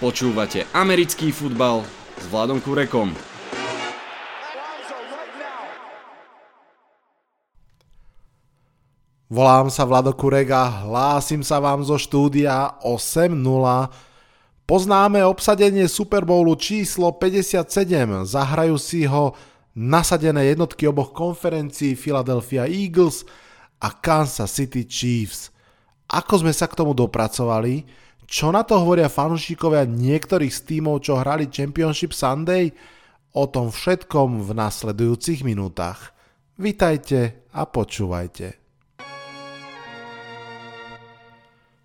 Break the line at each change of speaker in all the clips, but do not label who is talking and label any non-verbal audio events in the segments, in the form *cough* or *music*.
Počúvate americký futbal s Vladom Kurekom.
Volám sa Vlado Kurek a hlásim sa vám zo štúdia 8.0. Poznáme obsadenie Super Bowlu číslo 57. Zahrajú si ho nasadené jednotky oboch konferencií Philadelphia Eagles a Kansas City Chiefs. Ako sme sa k tomu dopracovali? Čo na to hovoria fanúšikovia niektorých z tímov, čo hrali Championship Sunday? O tom všetkom v nasledujúcich minútach. Vitajte a počúvajte.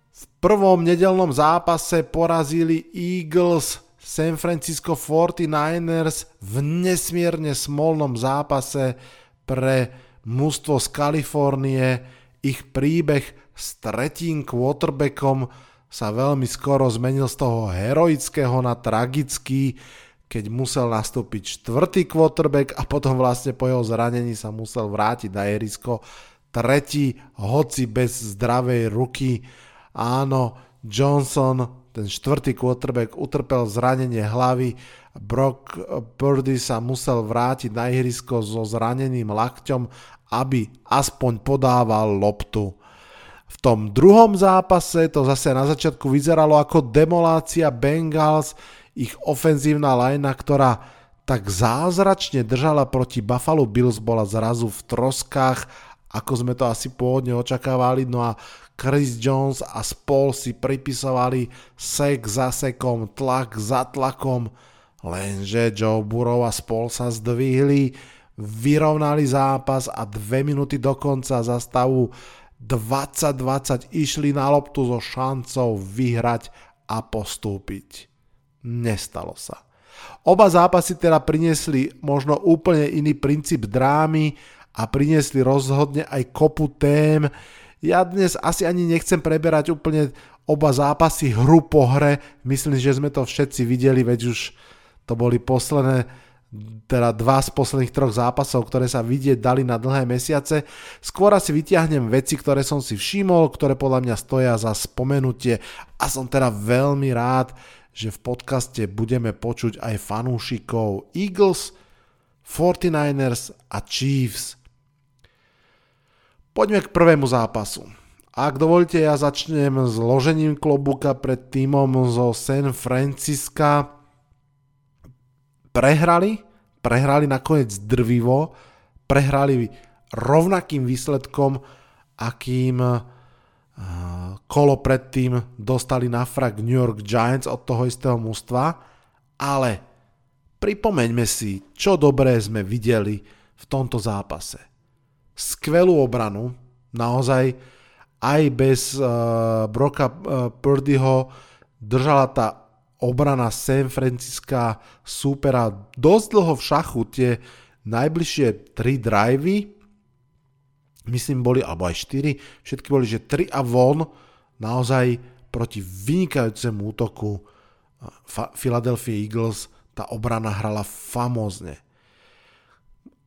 V prvom nedelnom zápase porazili Eagles San Francisco 49ers v nesmierne smolnom zápase pre mužstvo z Kalifornie. Ich príbeh s tretím quarterbackom sa veľmi skoro zmenil z toho heroického na tragický, keď musel nastúpiť štvrtý quarterback a potom vlastne po jeho zranení sa musel vrátiť na ihrisko tretí, hoci bez zdravej ruky. Áno, Johnson, ten štvrtý quarterback, utrpel zranenie hlavy, Brock Purdy sa musel vrátiť na ihrisko so zraneným lakťom, aby aspoň podával loptu. V tom druhom zápase to zase na začiatku vyzeralo ako demolácia Bengals, ich ofenzívna lajna, ktorá tak zázračne držala proti Buffalo Bills, bola zrazu v troskách, ako sme to asi pôvodne očakávali, no a Chris Jones a spol si pripisovali sek za sekom, tlak za tlakom, lenže Joe Burrow a spol sa zdvihli, vyrovnali zápas a dve minúty do konca za stavu 2020 išli na loptu so šancou vyhrať a postúpiť. Nestalo sa. Oba zápasy teda priniesli možno úplne iný princíp drámy a priniesli rozhodne aj kopu tém. Ja dnes asi ani nechcem preberať úplne oba zápasy hru po hre. Myslím, že sme to všetci videli, veď už to boli posledné teda dva z posledných troch zápasov, ktoré sa vidieť dali na dlhé mesiace. Skôr asi vytiahnem veci, ktoré som si všimol, ktoré podľa mňa stoja za spomenutie a som teda veľmi rád, že v podcaste budeme počuť aj fanúšikov Eagles, 49ers a Chiefs. Poďme k prvému zápasu. Ak dovolíte, ja začnem s ložením klobuka pred týmom zo San Francisca prehrali, prehrali nakoniec drvivo, prehrali rovnakým výsledkom, akým eh, kolo predtým dostali na frak New York Giants od toho istého mužstva, ale pripomeňme si, čo dobré sme videli v tomto zápase. Skvelú obranu, naozaj aj bez uh, Broka uh, Purdyho držala tá obrana San Francisca súpera dosť dlho v šachu. Tie najbližšie 3 drivey, myslím boli, alebo aj 4, všetky boli, že 3 a von, naozaj proti vynikajúcemu útoku Philadelphia Eagles tá obrana hrala famózne.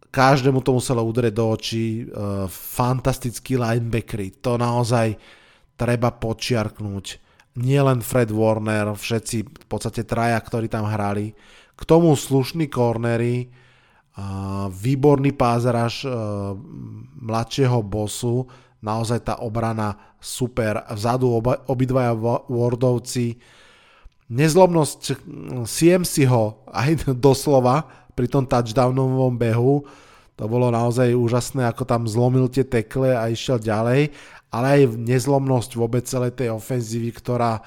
Každému to muselo udrieť do očí, uh, fantastický linebackery, to naozaj treba počiarknúť nielen Fred Warner, všetci v podstate traja, ktorí tam hrali. K tomu slušní kornery, výborný pázraž mladšieho bosu, naozaj tá obrana super, vzadu oba, obidvaja Wardovci, nezlomnosť CMC-ho aj *laughs* doslova pri tom touchdownovom behu, to bolo naozaj úžasné, ako tam zlomil tie tekle a išiel ďalej ale aj nezlomnosť vôbec celej tej ofenzívy, ktorá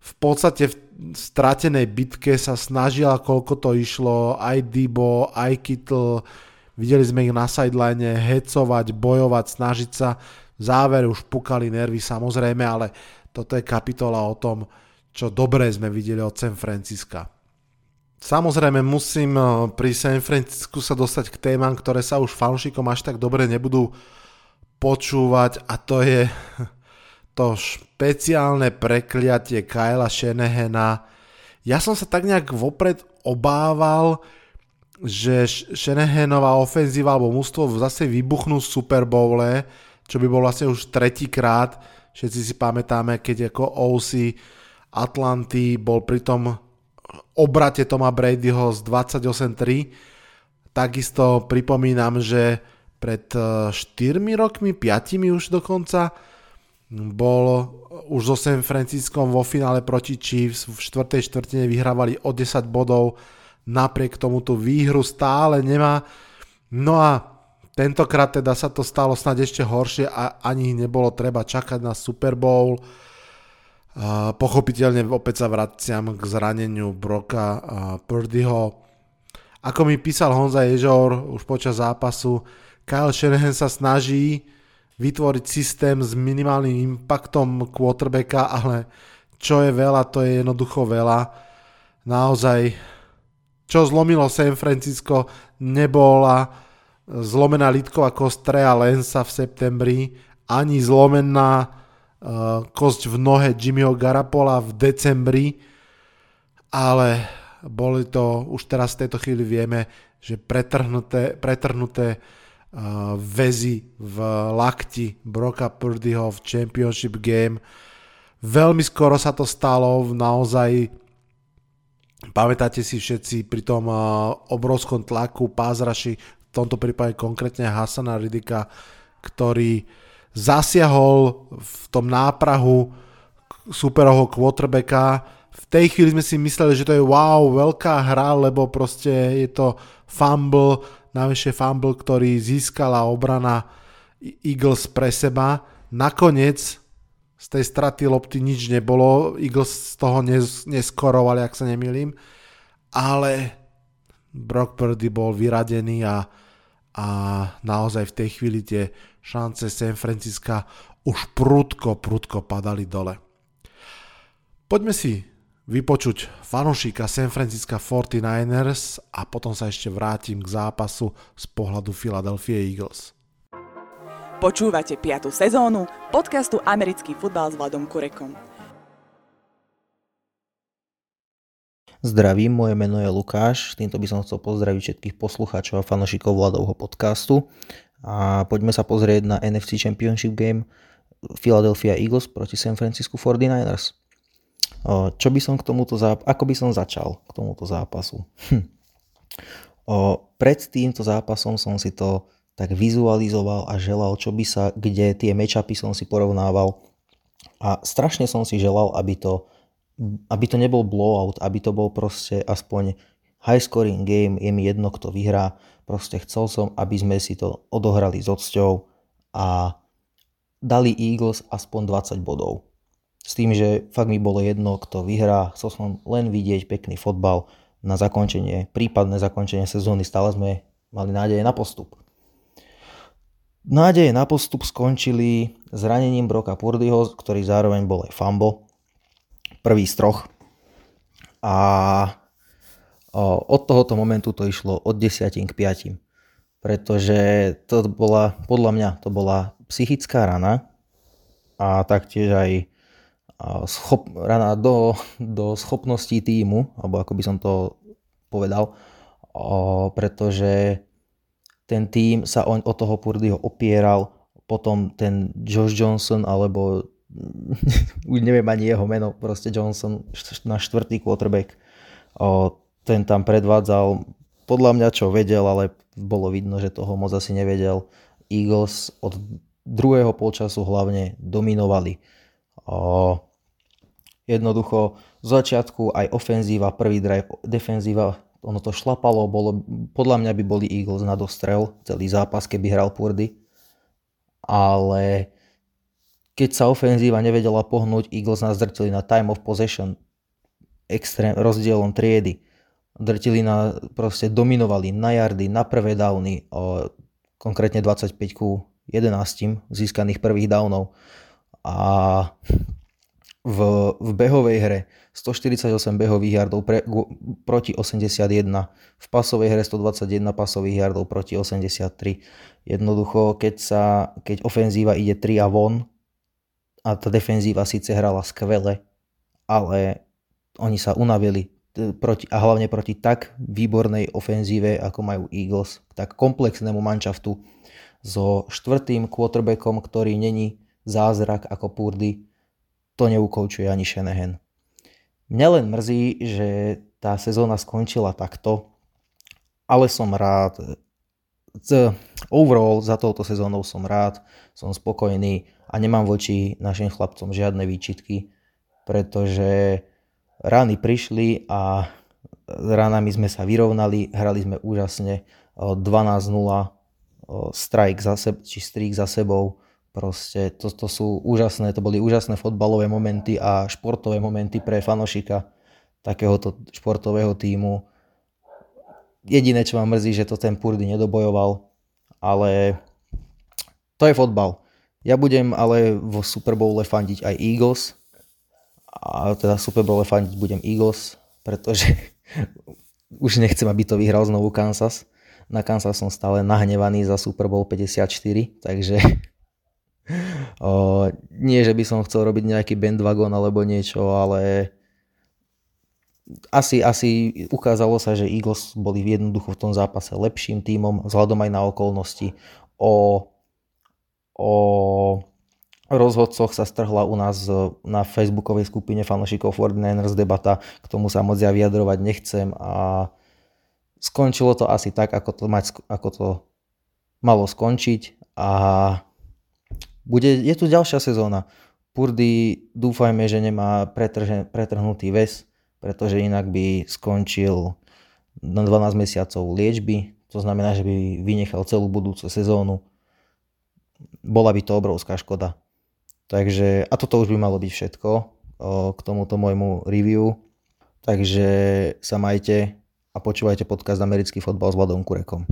v podstate v stratenej bitke sa snažila, koľko to išlo, aj Dibo, aj Kittle, videli sme ich na sideline hecovať, bojovať, snažiť sa, v závere už pukali nervy samozrejme, ale toto je kapitola o tom, čo dobré sme videli od San Francisca. Samozrejme musím eh, pri San Francisku sa dostať k témam, ktoré sa už fanúšikom až tak dobre nebudú počúvať a to je to špeciálne prekliatie Kyla Shanahana. Ja som sa tak nejak vopred obával, že Shanahanová ofenzíva alebo mústvo zase vybuchnú v Super Bowle, čo by bol vlastne už tretíkrát. Všetci si pamätáme, keď ako OC Atlanty, bol pri tom obrate Toma Bradyho z 28-3. Takisto pripomínam, že pred 4 e, rokmi, 5 už dokonca, bol už so San Franciscom vo finále proti Chiefs v 4. štvrtine vyhrávali o 10 bodov, napriek tomu tú výhru stále nemá. No a tentokrát teda sa to stalo snad ešte horšie a ani nebolo treba čakať na Super Bowl. Uh, pochopiteľne opäť sa vraciam k zraneniu Broka Purdyho. Ako mi písal Honza Ježor už počas zápasu, Kyle Shanahan sa snaží vytvoriť systém s minimálnym impactom quarterbacka, ale čo je veľa, to je jednoducho veľa. Naozaj, čo zlomilo San Francisco, nebola zlomená Litková kostrea Lensa v septembri, ani zlomená Eh, kosť v nohe Jimmyho Garapola v decembri, ale boli to, už teraz v tejto chvíli vieme, že pretrhnuté, pretrhnuté uh, väzy v lakti Broka Purdyho v Championship Game. Veľmi skoro sa to stalo, naozaj pamätáte si všetci pri tom obrovskom tlaku pázraši, v tomto prípade konkrétne Hasana Ridika, ktorý zasiahol v tom náprahu superovho quarterbacka. V tej chvíli sme si mysleli, že to je wow, veľká hra, lebo proste je to fumble, najvyššie fumble, ktorý získala obrana Eagles pre seba. Nakoniec z tej straty lopty nič nebolo, Eagles z toho neskorovali, ak sa nemýlim, ale Brock Purdy bol vyradený a, a naozaj v tej chvíli tie šance San Francisca už prudko, prudko padali dole. Poďme si vypočuť fanošíka San Francisco 49ers a potom sa ešte vrátim k zápasu z pohľadu Philadelphia Eagles.
Počúvate 5. sezónu podcastu Americký futbal s Vladom Kurekom.
Zdravím, moje meno je Lukáš, týmto by som chcel pozdraviť všetkých poslucháčov a fanošikov Vladovho podcastu a poďme sa pozrieť na NFC Championship Game Philadelphia Eagles proti San Francisco 49ers. Čo by som k tomuto zápasu, ako by som začal k tomuto zápasu? Hm. Pred týmto zápasom som si to tak vizualizoval a želal, čo by sa, kde tie matchupy som si porovnával a strašne som si želal, aby to, aby to nebol blowout, aby to bol proste aspoň high scoring game, je mi jedno, kto vyhrá, proste chcel som, aby sme si to odohrali s odsťou a dali Eagles aspoň 20 bodov. S tým, že fakt mi bolo jedno, kto vyhrá, chcel som len vidieť pekný fotbal na zakončenie, prípadné zakončenie sezóny, stále sme mali nádeje na postup. Nádeje na postup skončili zranením Broka Purdyho, ktorý zároveň bol aj fumble, prvý z troch. A od tohoto momentu to išlo od 10 k 5. Pretože to bola, podľa mňa, to bola psychická rana a taktiež aj schop, rana do, do schopností týmu, alebo ako by som to povedal, o, pretože ten tým sa o, o toho Purdyho opieral, potom ten Josh Johnson, alebo *laughs* už neviem ani jeho meno, proste Johnson, na štvrtý quarterback, o, ten tam predvádzal podľa mňa čo vedel, ale bolo vidno, že toho moc asi nevedel. Eagles od druhého polčasu hlavne dominovali. O, jednoducho z začiatku aj ofenzíva, prvý drive, defenzíva, ono to šlapalo, bolo, podľa mňa by boli Eagles na dostrel celý zápas, keby hral Purdy. Ale keď sa ofenzíva nevedela pohnúť, Eagles nás drtili na time of possession extrém, rozdielom triedy drtili na, proste dominovali na jardy, na prvé downy, o, konkrétne 25 ku 11 získaných prvých downov a v, v behovej hre 148 behových yardov pre, proti 81, v pasovej hre 121 pasových yardov proti 83. Jednoducho, keď, sa, keď ofenzíva ide 3 a von a tá defenzíva síce hrala skvele, ale oni sa unavili, proti, a hlavne proti tak výbornej ofenzíve, ako majú Eagles, tak komplexnému manšaftu so štvrtým quarterbackom, ktorý není zázrak ako Purdy, to neukoučuje ani Shanahan. Mňa len mrzí, že tá sezóna skončila takto, ale som rád. Z, overall za touto sezónou som rád, som spokojný a nemám voči našim chlapcom žiadne výčitky, pretože rány prišli a ránami sme sa vyrovnali, hrali sme úžasne, 12-0, strike za seb- či strik za sebou, proste to, to sú úžasné, to boli úžasné fotbalové momenty a športové momenty pre fanošika takéhoto športového týmu Jediné, čo ma mrzí, že to ten Purdy nedobojoval, ale to je fotbal. Ja budem ale vo Super Bowle fandiť aj Eagles, a teda Super Bowle fandiť budem Eagles, pretože *laughs* už nechcem, aby to vyhral znovu Kansas. Na Kansas som stále nahnevaný za Super Bowl 54, takže o, nie, že by som chcel robiť nejaký bandwagon alebo niečo, ale asi, asi ukázalo sa, že Eagles boli jednoducho v tom zápase lepším tímom, vzhľadom aj na okolnosti. O, o rozhodcoch sa strhla u nás na facebookovej skupine fanošikov 49ers debata, k tomu sa moc ja vyjadrovať nechcem a skončilo to asi tak, ako to, mať, ako to malo skončiť a bude, je tu ďalšia sezóna. Purdy dúfajme, že nemá pretrhnutý ves, pretože inak by skončil na 12 mesiacov liečby, to znamená, že by vynechal celú budúcu sezónu. Bola by to obrovská škoda. Takže, a toto už by malo byť všetko o, k tomuto môjmu review. Takže sa majte a počúvajte podcast Americký fotbal s Vladom Kurekom.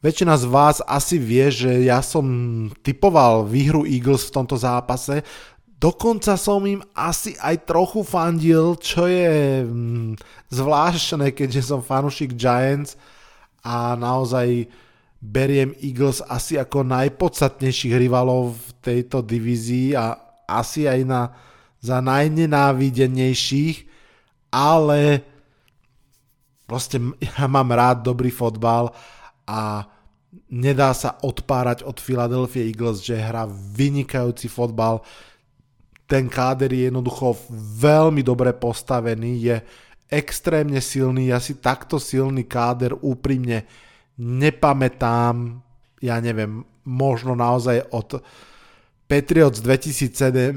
Väčšina z vás asi vie, že ja som typoval výhru Eagles v tomto zápase, Dokonca som im asi aj trochu fandil, čo je mm, zvláštne, keďže som fanúšik Giants a naozaj beriem Eagles asi ako najpodstatnejších rivalov v tejto divízii a asi aj na, za najnenávidenejších, ale proste ja mám rád dobrý fotbal a nedá sa odpárať od Philadelphia Eagles, že hrá vynikajúci fotbal, ten káder je jednoducho veľmi dobre postavený, je extrémne silný, ja si takto silný káder úprimne nepamätám, ja neviem, možno naozaj od Patriots 2007,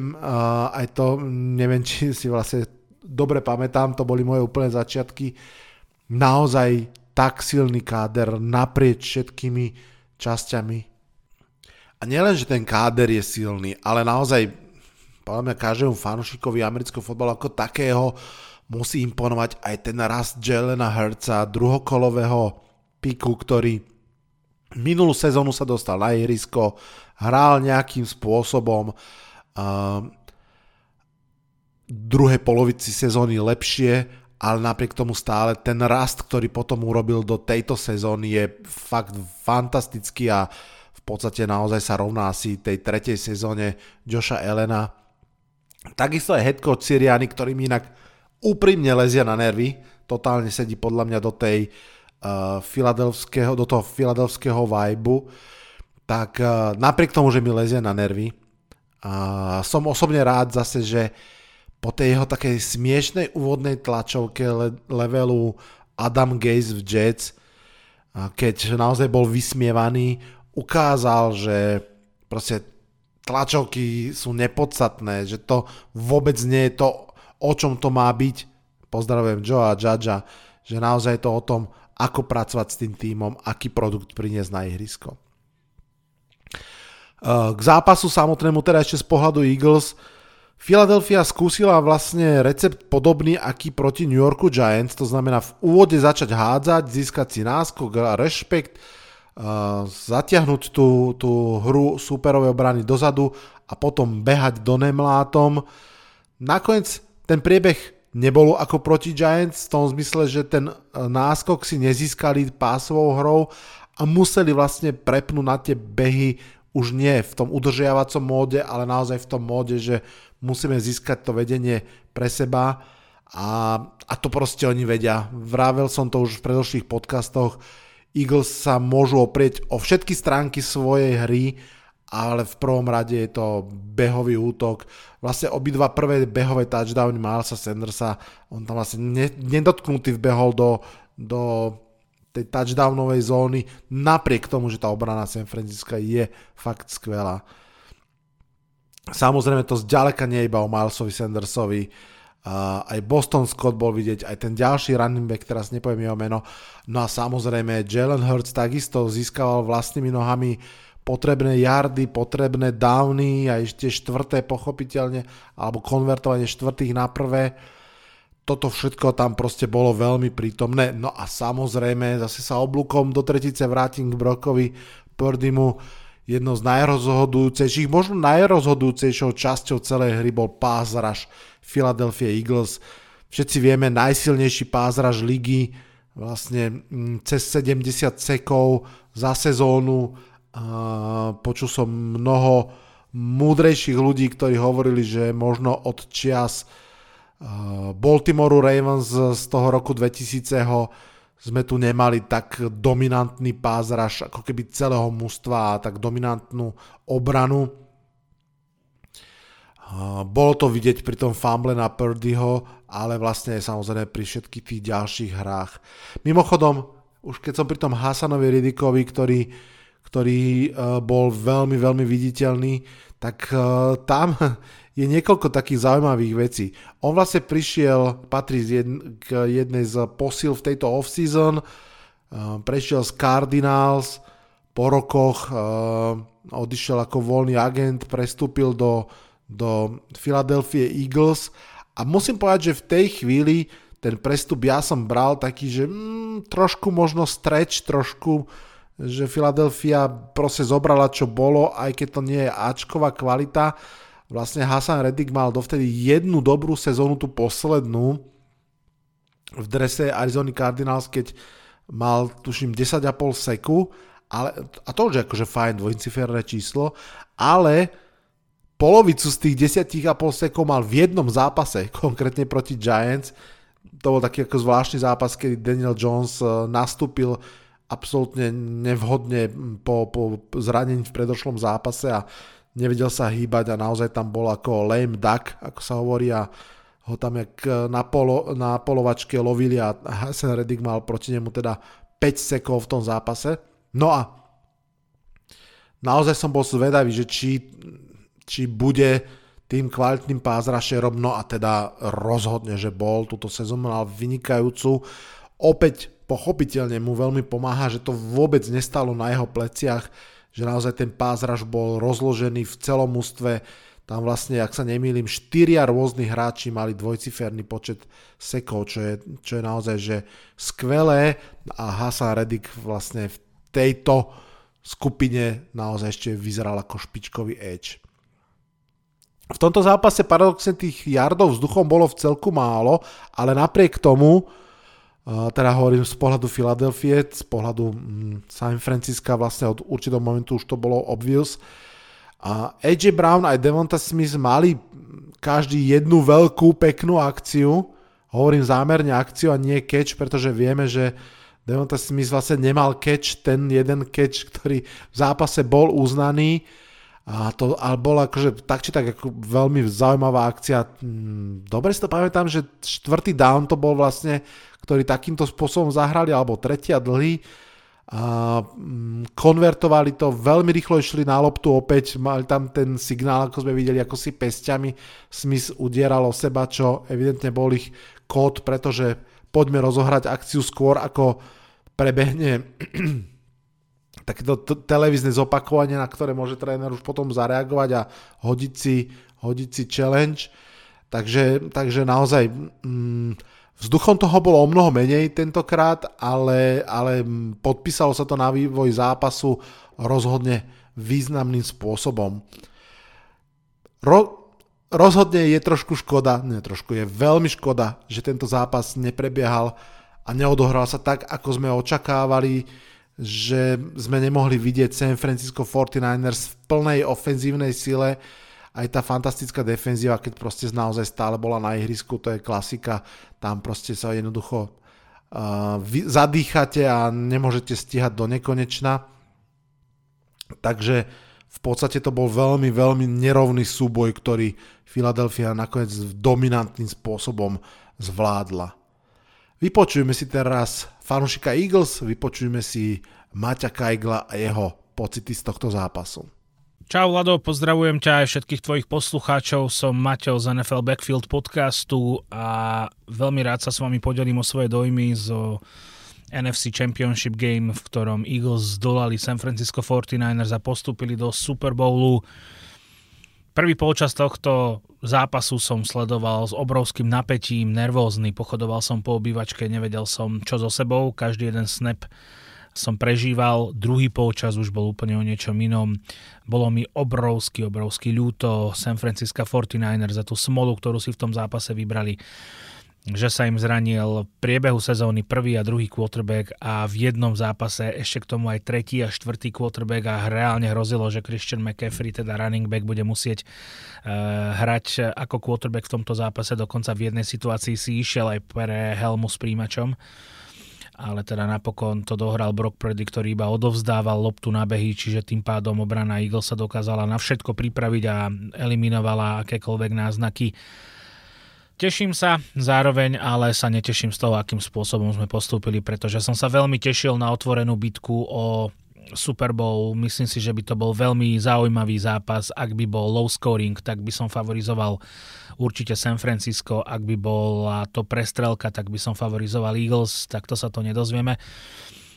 aj to neviem, či si vlastne dobre pamätám, to boli moje úplné začiatky, naozaj tak silný káder naprieč všetkými časťami. A nielen, že ten káder je silný, ale naozaj podľa mňa každému fanúšikovi amerického fotbalu ako takého musí imponovať aj ten rast Jelena Herca, druhokolového piku, ktorý minulú sezónu sa dostal na ihrisko, hral nejakým spôsobom uh, druhej polovici sezóny lepšie, ale napriek tomu stále ten rast, ktorý potom urobil do tejto sezóny je fakt fantastický a v podstate naozaj sa rovná asi tej tretej sezóne Joša Elena. Takisto aj head coach Siriani, ktorým inak úprimne lezia na nervy, totálne sedí podľa mňa do tej uh, do toho filadelfského vibu, tak uh, napriek tomu, že mi lezia na nervy, uh, som osobne rád zase, že po tej jeho takej smiešnej úvodnej tlačovke le- levelu Adam Gaze v Jets, keď naozaj bol vysmievaný, ukázal, že proste tlačovky sú nepodstatné, že to vôbec nie je to, o čom to má byť. Pozdravujem Joe a Judgea, že naozaj je to o tom, ako pracovať s tým týmom, aký produkt priniesť na ihrisko. K zápasu samotnému teda ešte z pohľadu Eagles Philadelphia skúsila vlastne recept podobný aký proti New Yorku Giants, to znamená v úvode začať hádzať, získať si náskok a rešpekt, zatiahnuť tú, tú hru superovej obrany dozadu a potom behať do nemlátom. Nakoniec ten priebeh nebol ako proti Giants v tom zmysle, že ten e, náskok si nezískali pásovou hrou a museli vlastne prepnúť na tie behy už nie v tom udržiavacom móde, ale naozaj v tom móde, že musíme získať to vedenie pre seba a, a to proste oni vedia. Vravel som to už v predošlých podcastoch, Eagles sa môžu oprieť o všetky stránky svojej hry ale v prvom rade je to behový útok. Vlastne obidva prvé behové touchdowny Milesa Sandersa, on tam vlastne nedotknutý vbehol do, do tej touchdownovej zóny, napriek tomu, že tá obrana San Francisco je fakt skvelá. Samozrejme to zďaleka nie iba o Milesovi Sandersovi, Uh, aj Boston Scott bol vidieť, aj ten ďalší running back, teraz nepoviem jeho meno. No a samozrejme Jalen Hurts takisto získaval vlastnými nohami potrebné yardy, potrebné downy a ešte štvrté pochopiteľne, alebo konvertovanie štvrtých na prvé. Toto všetko tam proste bolo veľmi prítomné. No a samozrejme, zase sa oblúkom do tretice vrátim k Brokovi Purdymu. Jedno z najrozhodujúcejších, možno najrozhodujúcejšou časťou celej hry bol rush Philadelphia Eagles. Všetci vieme, najsilnejší pázraž ligy, vlastne mm, cez 70 sekov za sezónu. Počul som mnoho múdrejších ľudí, ktorí hovorili, že možno od čias Baltimore Ravens z toho roku 2000 sme tu nemali tak dominantný pázraž ako keby celého mužstva a tak dominantnú obranu. Bolo to vidieť pri tom fumble na Purdyho, ale vlastne aj samozrejme pri všetkých tých ďalších hrách. Mimochodom, už keď som pri tom Hasanovi Ridikovi, ktorý, ktorý e, bol veľmi, veľmi viditeľný, tak e, tam je niekoľko takých zaujímavých vecí. On vlastne prišiel, patrí k jednej z posil v tejto off-season, e, prešiel z Cardinals, po rokoch odišiel ako voľný agent, prestúpil do do Philadelphia Eagles a musím povedať, že v tej chvíli ten prestup ja som bral taký, že mm, trošku možno stretch, trošku, že Philadelphia proste zobrala čo bolo, aj keď to nie je Ačková kvalita. Vlastne Hasan Reddick mal dovtedy jednu dobrú sezónu, tú poslednú, v drese Arizona Cardinals, keď mal, tuším, 10,5 seku, ale, a to už je akože fajn, dvojciferné číslo, ale polovicu z tých 10,5 sekov mal v jednom zápase, *laughs* konkrétne proti Giants. To bol taký ako zvláštny zápas, kedy Daniel Jones eh, nastúpil absolútne nevhodne po, po zranení v predošlom zápase a nevedel sa hýbať a naozaj tam bol ako lame duck, ako sa hovorí a ho tam jak eh, na, polo, na polovačke lovili a Hassan Reddick mal proti nemu teda 5 sekov v tom zápase. No a naozaj som bol zvedavý, že či či bude tým kvalitným pázrašerom, no a teda rozhodne, že bol, túto sezónu mal vynikajúcu. Opäť pochopiteľne mu veľmi pomáha, že to vôbec nestalo na jeho pleciach, že naozaj ten pázraž bol rozložený v celom ústve, tam vlastne, ak sa nemýlim, štyria rôzni hráči mali dvojciferný počet sekov, čo je, čo je naozaj že skvelé a Hasan Reddick vlastne v tejto skupine naozaj ešte vyzeral ako špičkový edge. V tomto zápase paradoxne tých yardov vzduchom bolo v celku málo, ale napriek tomu, teda hovorím z pohľadu Filadelfie, z pohľadu mm, San Francisca vlastne od určitého momentu už to bolo obvious. A AJ Brown aj Devonta Smith mali každý jednu veľkú peknú akciu, hovorím zámerne akciu a nie catch, pretože vieme, že Devonta Smith vlastne nemal catch, ten jeden catch, ktorý v zápase bol uznaný, a to ale bola akože tak či tak ako veľmi zaujímavá akcia. Mm, dobre si to pamätám, že štvrtý down to bol vlastne, ktorý takýmto spôsobom zahrali, alebo tretí a dlhý. A mm, konvertovali to, veľmi rýchlo išli na loptu opäť, mali tam ten signál, ako sme videli, ako si pesťami Smith udieral o seba, čo evidentne bol ich kód, pretože poďme rozohrať akciu skôr, ako prebehne *clears throat* takéto t- televízne zopakovanie, na ktoré môže tréner už potom zareagovať a hodiť si, hodiť si challenge. Takže, takže naozaj mm, vzduchom toho bolo o mnoho menej tentokrát, ale, ale podpísalo sa to na vývoj zápasu rozhodne významným spôsobom. Ro- rozhodne je trošku škoda, nie trošku, je veľmi škoda, že tento zápas neprebiehal a neodohral sa tak, ako sme očakávali že sme nemohli vidieť San Francisco 49ers v plnej ofenzívnej sile, aj tá fantastická defenzíva, keď proste naozaj stále bola na ihrisku, to je klasika, tam proste sa jednoducho uh, zadýchate a nemôžete stíhať do nekonečna. Takže V podstate to bol veľmi, veľmi nerovný súboj, ktorý Philadelphia nakoniec dominantným spôsobom zvládla. Vypočujeme si teraz fanúšika Eagles, vypočujeme si Maťa Kajgla a jeho pocity z tohto zápasu.
Čau Vlado, pozdravujem ťa aj všetkých tvojich poslucháčov, som Maťo z NFL Backfield podcastu a veľmi rád sa s vami podelím o svoje dojmy zo NFC Championship Game, v ktorom Eagles zdolali San Francisco 49ers a postúpili do Super Bowlu. Prvý polčas tohto zápasu som sledoval s obrovským napätím, nervózny, pochodoval som po obývačke, nevedel som čo so sebou, každý jeden snap som prežíval. Druhý polčas už bol úplne o niečom inom. Bolo mi obrovsky, obrovsky ľúto San Francisco 49ers za tú smolu, ktorú si v tom zápase vybrali že sa im zranil v priebehu sezóny prvý a druhý quarterback a v jednom zápase ešte k tomu aj tretí a štvrtý quarterback a reálne hrozilo, že Christian McCaffrey, teda running back, bude musieť uh, hrať ako quarterback v tomto zápase, dokonca v jednej situácii si išiel aj pre helmu s príjimačom ale teda napokon to dohral Brock Purdy, ktorý iba odovzdával loptu na behy, čiže tým pádom obrana Eagles sa dokázala na všetko pripraviť a eliminovala akékoľvek náznaky. Teším sa zároveň, ale sa neteším z toho, akým spôsobom sme postúpili, pretože som sa veľmi tešil na otvorenú bitku o Super Bowl. Myslím si, že by to bol veľmi zaujímavý zápas. Ak by bol low scoring, tak by som favorizoval určite San Francisco. Ak by bola to prestrelka, tak by som favorizoval Eagles. Tak to sa to nedozvieme.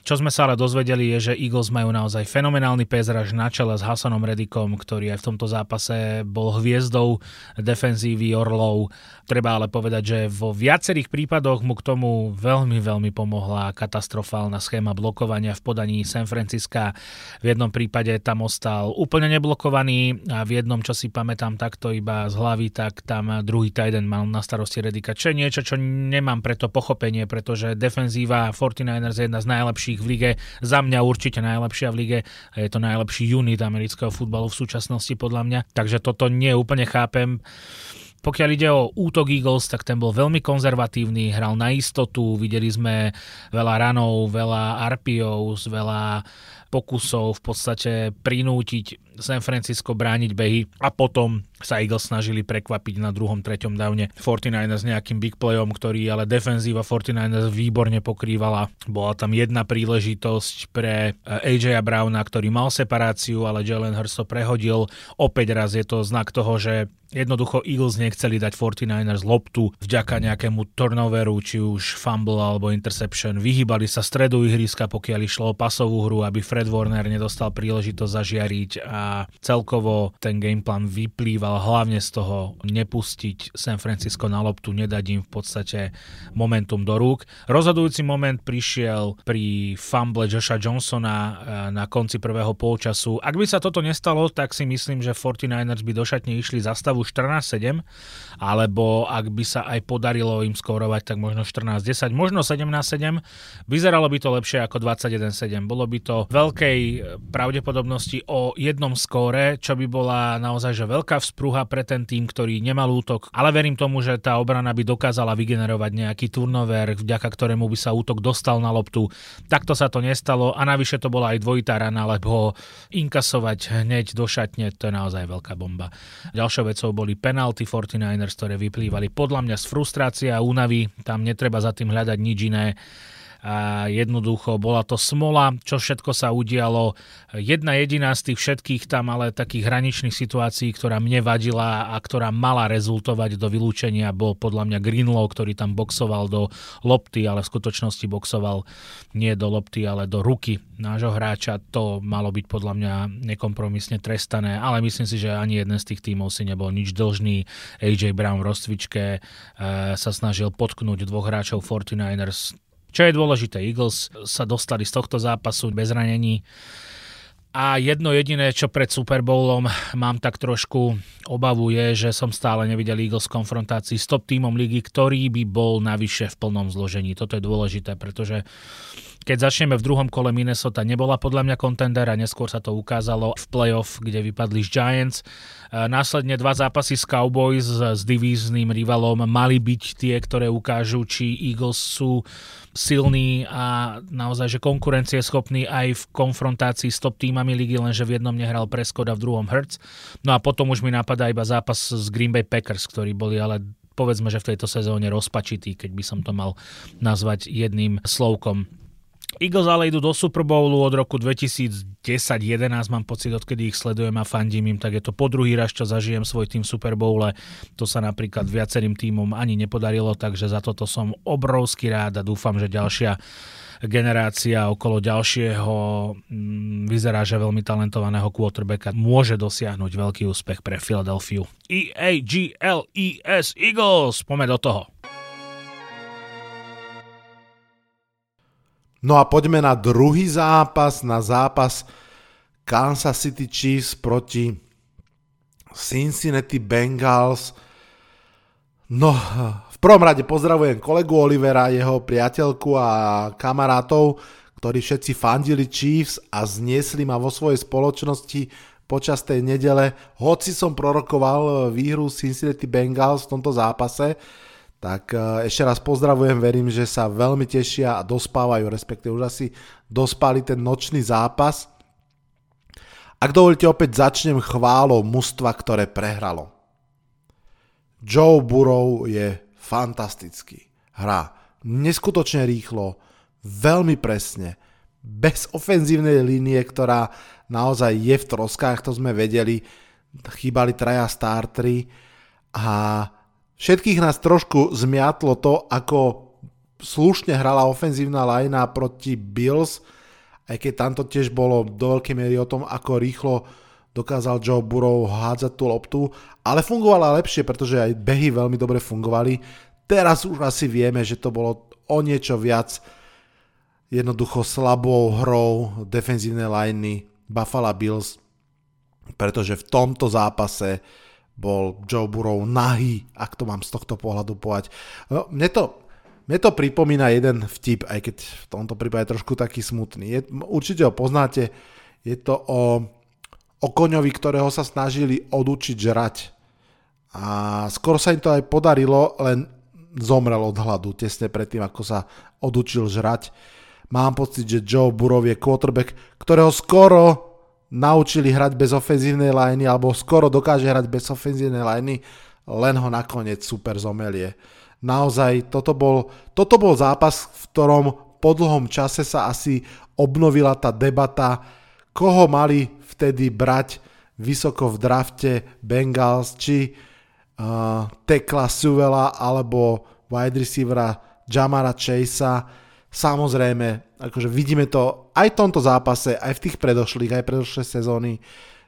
Čo sme sa ale dozvedeli je, že Eagles majú naozaj fenomenálny pezraž na čele s Hasanom Redikom, ktorý aj v tomto zápase bol hviezdou defenzívy Orlov. Treba ale povedať, že vo viacerých prípadoch mu k tomu veľmi, veľmi pomohla katastrofálna schéma blokovania v podaní San Francisca. V jednom prípade tam ostal úplne neblokovaný a v jednom, čo si pamätám takto iba z hlavy, tak tam druhý Titan mal na starosti Redika, čo je niečo, čo nemám preto pochopenie, pretože defenzíva 49ers je jedna z najlepších najlepších v lige, za mňa určite najlepšia v lige. Je to najlepší unit amerického futbalu v súčasnosti podľa mňa, takže toto nie úplne chápem. Pokiaľ ide o útok Eagles, tak ten bol veľmi konzervatívny, hral na istotu, videli sme veľa ranov, veľa RPOs, veľa pokusov v podstate prinútiť San Francisco brániť behy a potom sa Eagles snažili prekvapiť na druhom, treťom downe 49ers nejakým big playom, ktorý ale defenzíva 49ers výborne pokrývala. Bola tam jedna príležitosť pre eh, AJ Browna, ktorý mal separáciu, ale Jalen Hurst to prehodil. Opäť raz je to znak toho, že Jednoducho Eagles nechceli dať 49ers loptu vďaka nejakému turnoveru, či už fumble alebo interception. Vyhýbali sa stredu ihriska, pokiaľ išlo o pasovú hru, aby Fred Warner nedostal príležitosť zažiariť a celkovo ten gameplan vyplýval hlavne z toho nepustiť San Francisco na loptu, nedať im v podstate momentum do rúk. Rozhodujúci moment prišiel pri fumble Josha Johnsona eh, na konci prvého polčasu. Ak by sa toto nestalo, tak si myslím, že 49ers by do šatne išli zastavu stavu 14-7, alebo ak by sa aj podarilo im skórovať, tak možno 14-10, možno 17-7. Vyzeralo by to lepšie ako 21-7. Bolo by to veľkej pravdepodobnosti o jednom skóre, čo by bola naozaj že veľká vzpruha pre ten tým, ktorý nemal útok, ale verím tomu, že tá obrana by dokázala vygenerovať nejaký turnover, vďaka ktorému by sa útok dostal na loptu. Takto sa to nestalo a navyše to bola aj dvojitá rana, lebo inkasovať hneď do šatne, to je naozaj veľká bomba. Ďalšou vecou boli penalty 49ers, ktoré vyplývali podľa mňa z frustrácie a únavy. Tam netreba za tým hľadať nič iné a jednoducho bola to smola, čo všetko sa udialo. Jedna jediná z tých všetkých tam ale takých hraničných situácií, ktorá mne vadila a ktorá mala rezultovať do vylúčenia, bol podľa mňa Greenlow, ktorý tam boxoval do lopty, ale v skutočnosti boxoval nie do lopty, ale do ruky nášho hráča. To malo byť podľa mňa nekompromisne trestané, ale myslím si, že ani jeden z tých tímov si nebol nič dlžný. AJ Brown v rozcvičke e, sa snažil potknúť dvoch hráčov 49ers čo je dôležité, Eagles sa dostali z tohto zápasu bez ranení a jedno jediné, čo pred Super Bowlom mám tak trošku obavu je, že som stále nevidel Eagles v konfrontácii s top týmom ligy, ktorý by bol navyše v plnom zložení. Toto je dôležité, pretože keď začneme v druhom kole Minnesota nebola podľa mňa kontender a neskôr sa to ukázalo v playoff, kde vypadli z Giants. E, následne dva zápasy s Cowboys s divízným rivalom mali byť tie, ktoré ukážu, či Eagles sú silní a naozaj, že konkurencieschopní aj v konfrontácii s top týmami ligy, lenže v jednom nehral Prescott a v druhom Hertz. No a potom už mi napadá iba zápas s Green Bay Packers, ktorí boli ale povedzme, že v tejto sezóne rozpačitý, keď by som to mal nazvať jedným slovkom. Eagles ale idú do Super Bowlu od roku 2010-11, mám pocit, odkedy ich sledujem a fandím im, tak je to po druhý raz, čo zažijem svoj tým Super Bowle. To sa napríklad viacerým týmom ani nepodarilo, takže za toto som obrovský rád a dúfam, že ďalšia generácia okolo ďalšieho mm, vyzerá, že veľmi talentovaného quarterbacka môže dosiahnuť veľký úspech pre Philadelphia. E-A-G-L-E-S Eagles, poďme do toho.
No a poďme na druhý zápas, na zápas Kansas City Chiefs proti Cincinnati Bengals. No, v prvom rade pozdravujem kolegu Olivera, jeho priateľku a kamarátov, ktorí všetci fandili Chiefs a zniesli ma vo svojej spoločnosti počas tej nedele. Hoci som prorokoval výhru Cincinnati Bengals v tomto zápase, tak e, ešte raz pozdravujem, verím, že sa veľmi tešia a dospávajú, respektíve už asi dospali ten nočný zápas. Ak dovolíte, opäť začnem chválou mužstva, ktoré prehralo. Joe Burrow je fantastický. Hrá neskutočne rýchlo, veľmi presne, bez ofenzívnej línie, ktorá naozaj je v troskách, to sme vedeli, chýbali traja startry a Všetkých nás trošku zmiatlo to, ako slušne hrala ofenzívna lajna proti Bills, aj keď tamto tiež bolo do veľkej miery o tom, ako rýchlo dokázal Joe Burrow hádzať tú loptu, ale fungovala lepšie, pretože aj behy veľmi dobre fungovali. Teraz už asi vieme, že to bolo o niečo viac jednoducho slabou hrou defenzívnej liney Buffalo Bills, pretože v tomto zápase bol Joe Burrow nahý, ak to mám z tohto pohľadu povedať. No, mne, to, mne to pripomína jeden vtip, aj keď v tomto prípade trošku taký smutný. Je, určite ho poznáte, je to o, o koňovi, ktorého sa snažili odučiť žrať. A skoro sa im to aj podarilo, len zomrel od hladu tesne predtým, ako sa odučil žrať. Mám pocit, že Joe Burrow je quarterback, ktorého skoro naučili hrať bez ofenzívnej liney alebo skoro dokáže hrať bez ofenzívnej liney, len ho nakoniec super zomelie. Naozaj, toto bol, toto bol zápas, v ktorom po dlhom čase sa asi obnovila tá debata, koho mali vtedy brať vysoko v drafte Bengals, či uh, Tekla Suvela alebo wide receivera Jamara Chasea. Samozrejme, akože vidíme to aj v tomto zápase, aj v tých predošlých, aj predošlé sezóny.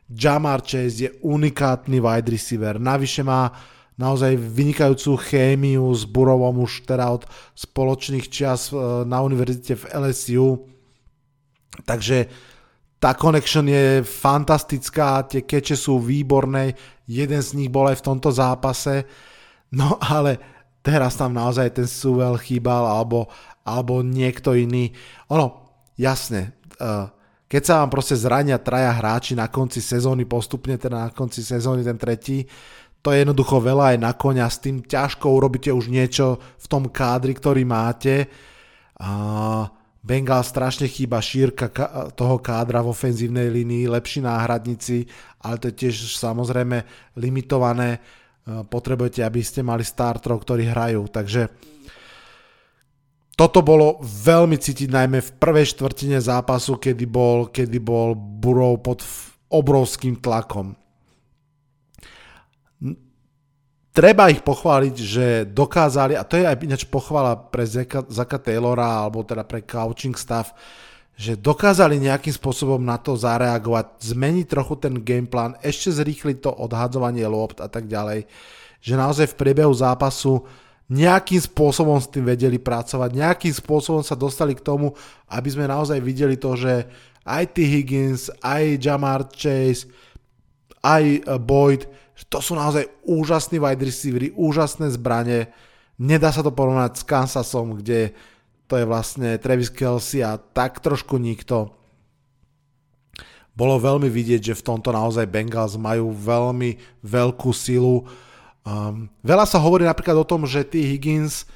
Jamar Chase je unikátny wide receiver. Navyše má naozaj vynikajúcu chémiu s Burovom už teda od spoločných čias e, na univerzite v LSU. Takže tá connection je fantastická, tie keče sú výborné, jeden z nich bol aj v tomto zápase, no ale teraz tam naozaj ten Suvel chýbal, alebo, alebo niekto iný. Ono, jasne, uh, keď sa vám proste zrania traja hráči na konci sezóny, postupne teda na konci sezóny ten tretí, to je jednoducho veľa aj na konia, s tým ťažko urobíte už niečo v tom kádri, ktorý máte. Uh, Bengal strašne chýba šírka toho kádra v ofenzívnej línii, lepší náhradníci, ale to je tiež samozrejme limitované. Potrebujete, aby ste mali starterov, ktorí hrajú. Takže toto bolo veľmi cítiť najmä v prvej štvrtine zápasu, kedy bol, kedy bol Burrow pod obrovským tlakom. Treba ich pochváliť, že dokázali, a to je aj ináč pochvala pre Zaka, Zaka Taylora, alebo teda pre coaching staff, že dokázali nejakým spôsobom na to zareagovať, zmeniť trochu ten gameplan, ešte zrýchliť to odhadzovanie lopt a tak ďalej. Že naozaj v priebehu zápasu nejakým spôsobom s tým vedeli pracovať, nejakým spôsobom sa dostali k tomu, aby sme naozaj videli to, že aj T. Higgins, aj Jamar Chase, aj eh, Boyd, to sú naozaj úžasní wide receivery, úžasné zbranie. Nedá sa to porovnať s Kansasom, kde to je vlastne Travis Kelsey a tak trošku nikto. Bolo veľmi vidieť, že v tomto naozaj Bengals majú veľmi veľkú silu. Um, veľa sa hovorí napríklad o tom, že T. Higgins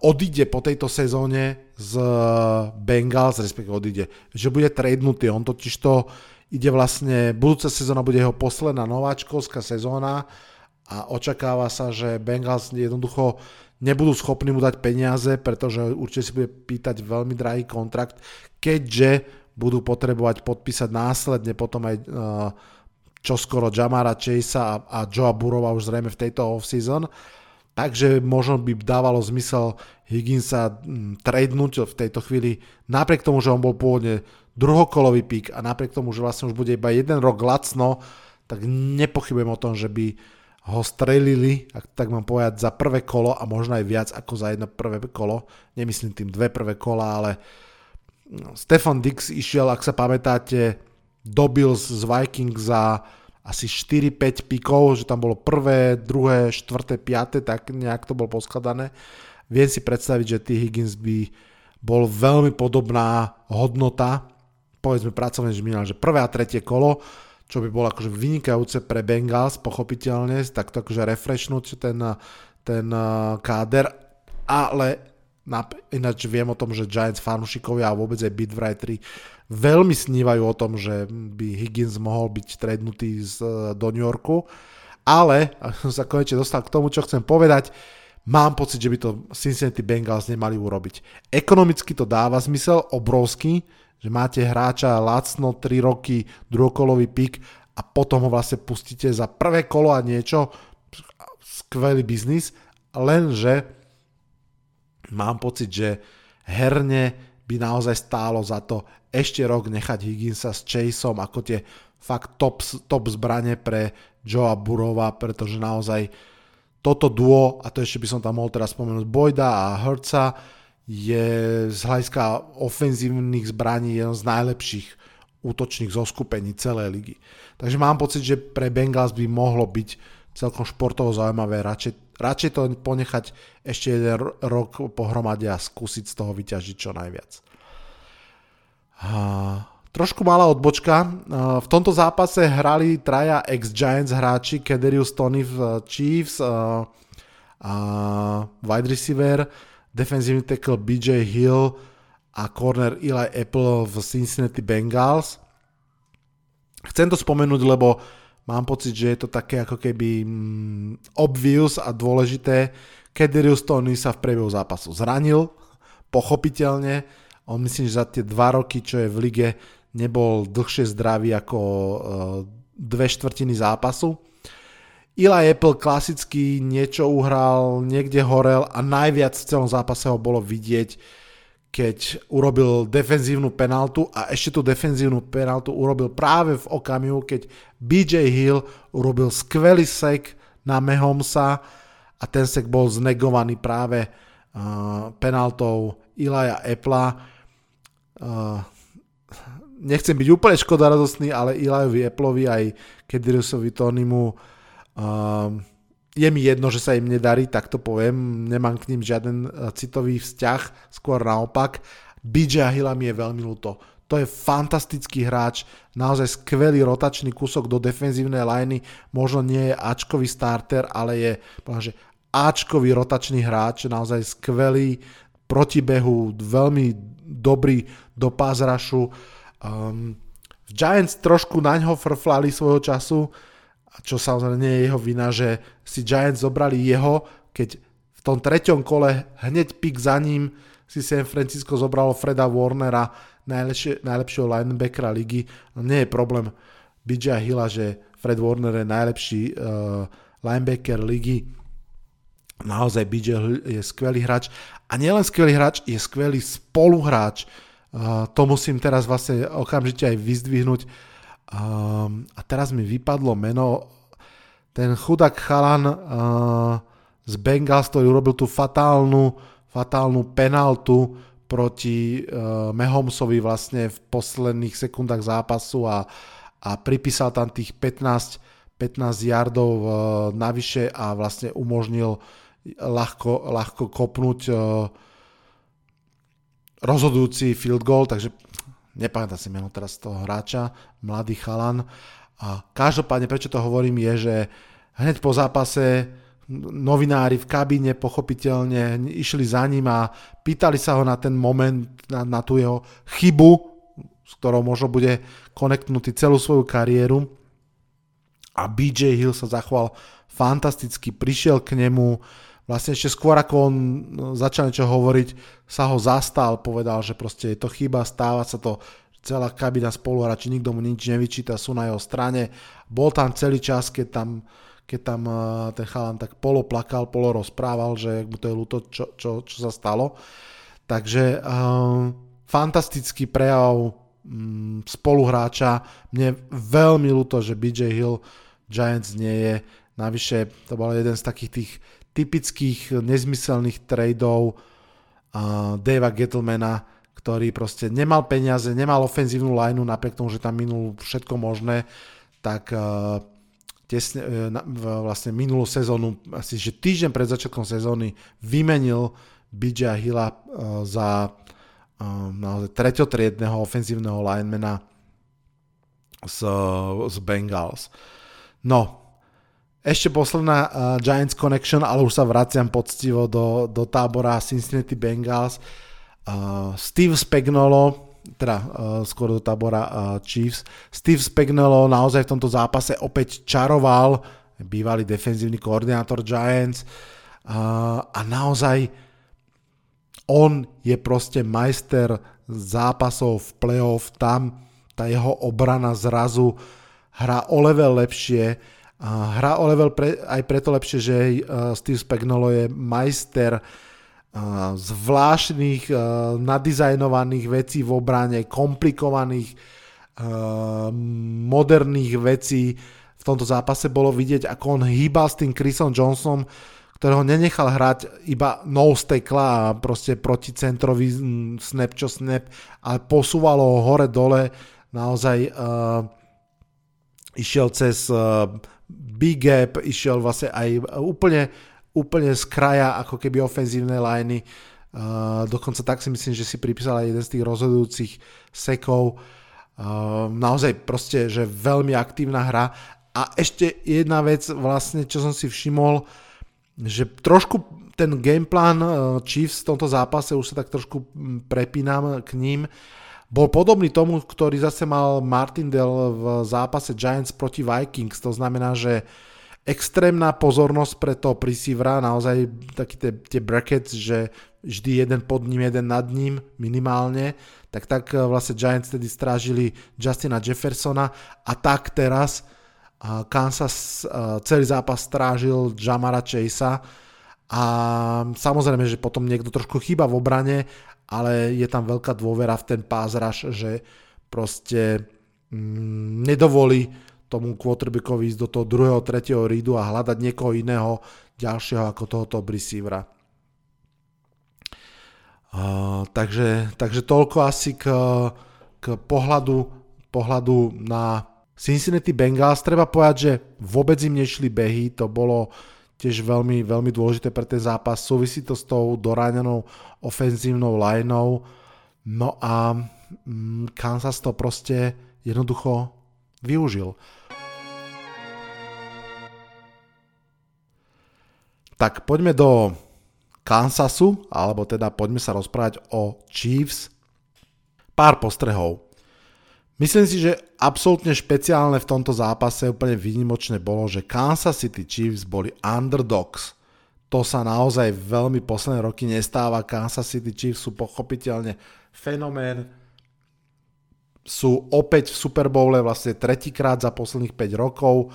odíde po tejto sezóne z Bengals, respektíve odíde, že bude tradenutý. On totiž to ide vlastne, budúca sezóna bude jeho posledná nováčkovská sezóna a očakáva sa, že Bengals jednoducho nebudú schopní mu dať peniaze, pretože určite si bude pýtať veľmi drahý kontrakt, keďže budú potrebovať podpísať následne potom aj uh, čoskoro Jamara Chasea a, a Joa Burova už zrejme v tejto off-season. Takže možno by dávalo zmysel Higginsa hm, tradenúť v tejto chvíli, napriek tomu, že on bol pôvodne druhokolový pík a napriek tomu, že vlastne už bude iba jeden rok lacno, tak nepochybujem o tom, že by ho strelili, ak tak mám povedať, za prvé kolo a možno aj viac ako za jedno prvé kolo. Nemyslím tým dve prvé kola, ale no, Stefan Dix išiel, ak sa pamätáte, dobil z Vikings za asi 4-5 pikov, že tam bolo prvé, druhé, štvrté, piaté, tak nejak to bolo poskladané. Viem si predstaviť, že T. Higgins by bol veľmi podobná hodnota, povedzme pracovne, že prvé a tretie kolo, čo by bolo akože vynikajúce pre Bengals, pochopiteľne, takto akože refreshnúť ten, ten eh, káder, ale ináč viem o tom, že Giants fanúšikovia a vôbec aj beatwriteri veľmi snívajú o tom, že by Higgins mohol byť tradnutý z, eh, do New Yorku, ale, som sa konečne dostal k tomu, čo chcem povedať, mám pocit, že by to Cincinnati Bengals nemali urobiť. Ekonomicky to dáva zmysel, obrovský, že máte hráča lacno 3 roky, druhokolový pik a potom ho vlastne pustíte za prvé kolo a niečo, skvelý biznis, lenže mám pocit, že herne by naozaj stálo za to ešte rok nechať Higginsa s Chaseom ako tie fakt top, top zbranie pre Joea Burova, pretože naozaj toto duo, a to ešte by som tam mohol teraz spomenúť Boyda a Hertza, je z hľadiska ofenzívnych zbraní jeden z najlepších útočných zoskupení celej ligy. Takže mám pocit, že pre Bengals by mohlo byť celkom športovo zaujímavé radšej, radšej to ponechať ešte jeden rok pohromade a skúsiť z toho vyťažiť čo najviac. Trošku malá odbočka. V tomto zápase hrali traja ex-Giants hráči, Kederius Tony v Chiefs, a wide receiver, defenzívny tackle BJ Hill a corner Eli Apple v Cincinnati Bengals. Chcem to spomenúť, lebo mám pocit, že je to také ako keby mm, obvious a dôležité. Kederius Tony sa v priebehu zápasu zranil, pochopiteľne. On myslím, že za tie dva roky, čo je v lige, nebol dlhšie zdravý ako uh, dve štvrtiny zápasu Eli Apple klasicky niečo uhral, niekde horel a najviac v celom zápase ho bolo vidieť, keď urobil defenzívnu penaltu a ešte tú defenzívnu penaltu urobil práve v okamihu, keď BJ Hill urobil skvelý sek na Mahomesa a ten sek bol znegovaný práve uh, penaltou Ilaja Epla. Uh, nechcem byť úplne škodaradostný, ale Ilajovi Eplovi aj Kediriusovi Tonymu Um, je mi jedno, že sa im nedarí, tak to poviem, nemám k ním žiaden uh, citový vzťah, skôr naopak. BJ Hilla mi je veľmi ľúto. To je fantastický hráč, naozaj skvelý rotačný kúsok do defenzívnej liney, možno nie je Ačkový starter, ale je že Ačkový rotačný hráč, naozaj skvelý protibehu, veľmi dobrý do pázrašu. Um, Giants trošku naňho frflali svojho času, čo samozrejme nie je jeho vina, že si Giants zobrali jeho, keď v tom treťom kole hneď pik za ním si San Francisco zobralo Freda Warnera, najlepšie, najlepšieho linebackera ligy. No nie je problém BJ Hilla, že Fred Warner je najlepší uh, linebacker ligy. Naozaj BJ je skvelý hráč. A nielen skvelý hráč, je skvelý spoluhráč. Uh, to musím teraz vlastne okamžite aj vyzdvihnúť a teraz mi vypadlo meno, ten chudák chalan z Bengals, ktorý urobil tú fatálnu, fatálnu penaltu proti Mahomsovi vlastne v posledných sekundách zápasu a, a pripísal tam tých 15, 15 yardov navyše a vlastne umožnil ľahko, ľahko kopnúť uh, rozhodujúci field goal, takže nepamätám si meno teraz toho hráča, mladý chalan. A každopádne, prečo to hovorím, je, že hneď po zápase novinári v kabíne pochopiteľne išli za ním a pýtali sa ho na ten moment, na, na tú jeho chybu, s ktorou možno bude konektnutý celú svoju kariéru. A BJ Hill sa zachoval fantasticky, prišiel k nemu, vlastne ešte skôr ako on no, začal niečo hovoriť, sa ho zastal, povedal, že proste je to chyba, stáva sa to, celá kabina spoluhráči, nikto mu nič nevyčíta, sú na jeho strane. Bol tam celý čas, keď tam, keď tam eh, ten chalan tak polo plakal, polo rozprával, že mu to je ľúto, čo, čo, čo sa stalo. Takže um, fantastický prejav um, spoluhráča. Mne veľmi ľúto, že BJ Hill Giants nie je. Navyše to bol jeden z takých tých typických nezmyselných tradeov uh, Davea Gettlemana, ktorý proste nemal peniaze, nemal ofenzívnu lineu, napriek tomu, že tam minul všetko možné, tak uh, tesne, uh, vlastne minulú sezónu, asi že týždeň pred začiatkom sezóny vymenil BJ Hilla uh, za uh, naozaj treťotriedného ofenzívneho linemana z, z Bengals. No, ešte posledná uh, Giants Connection, ale už sa vraciam poctivo do, do tábora Cincinnati Bengals. Uh, Steve Spagnolo, teda uh, skôr do tábora uh, Chiefs, Steve Spagnolo naozaj v tomto zápase opäť čaroval, bývalý defenzívny koordinátor Giants. Uh, a naozaj on je proste majster zápasov v playoff, tam tá jeho obrana zrazu hrá o level lepšie, hrá o level pre, aj preto lepšie, že uh, Steve Spagnolo je majster uh, zvláštnych, nadizajnovaných vecí v obrane, komplikovaných, moderných vecí. V tomto zápase bolo vidieť, ako on hýbal s tým Chrisom Johnsonom, ktorého nenechal hrať iba no stekla a proste proticentrový snap čo snap, ale posúvalo ho hore dole, naozaj uh, išiel cez uh, big gap, išiel vlastne aj úplne úplne z kraja ako keby ofenzívne liney. Uh, dokonca tak si myslím, že si pripísal aj jeden z tých rozhodujúcich sekov. Uh, naozaj proste, že veľmi aktívna hra. A ešte jedna vec vlastne, čo som si všimol, že trošku ten gameplan uh, Chiefs v tomto zápase, už sa tak trošku prepínam k ním, bol podobný tomu, ktorý zase mal Martindale v zápase Giants proti Vikings. To znamená, že extrémna pozornosť pre toho receivera, naozaj taký tie, tie brackets, že vždy jeden pod ním, jeden nad ním minimálne, tak tak eh, vlastne Giants tedy strážili Justina Jeffersona a tak teraz eh, Kansas eh, celý zápas strážil Jamara Chasea a samozrejme, že potom niekto trošku chýba v obrane, ale je tam veľká dôvera v ten rush, že proste mm, nedovolí tomu quarterbackovi ísť do toho druhého, tretieho readu a hľadať niekoho iného ďalšieho ako tohoto receivera. Uh, takže, takže toľko asi k, k pohľadu, pohľadu na Cincinnati Bengals. Treba povedať, že vôbec im nešli behy, to bolo tiež veľmi, veľmi dôležité pre ten zápas. Súvisí to s tou doráňanou ofenzívnou lineou. No a mm, Kansas to proste jednoducho využil. Tak poďme do Kansasu, alebo teda poďme sa rozprávať o Chiefs. Pár postrehov. Myslím si, že absolútne špeciálne v tomto zápase úplne výnimočné bolo, že Kansas City Chiefs boli underdogs. To sa naozaj veľmi posledné roky nestáva. Kansas City Chiefs sú pochopiteľne fenomén. Sú opäť v Super Bowle vlastne tretíkrát za posledných 5 rokov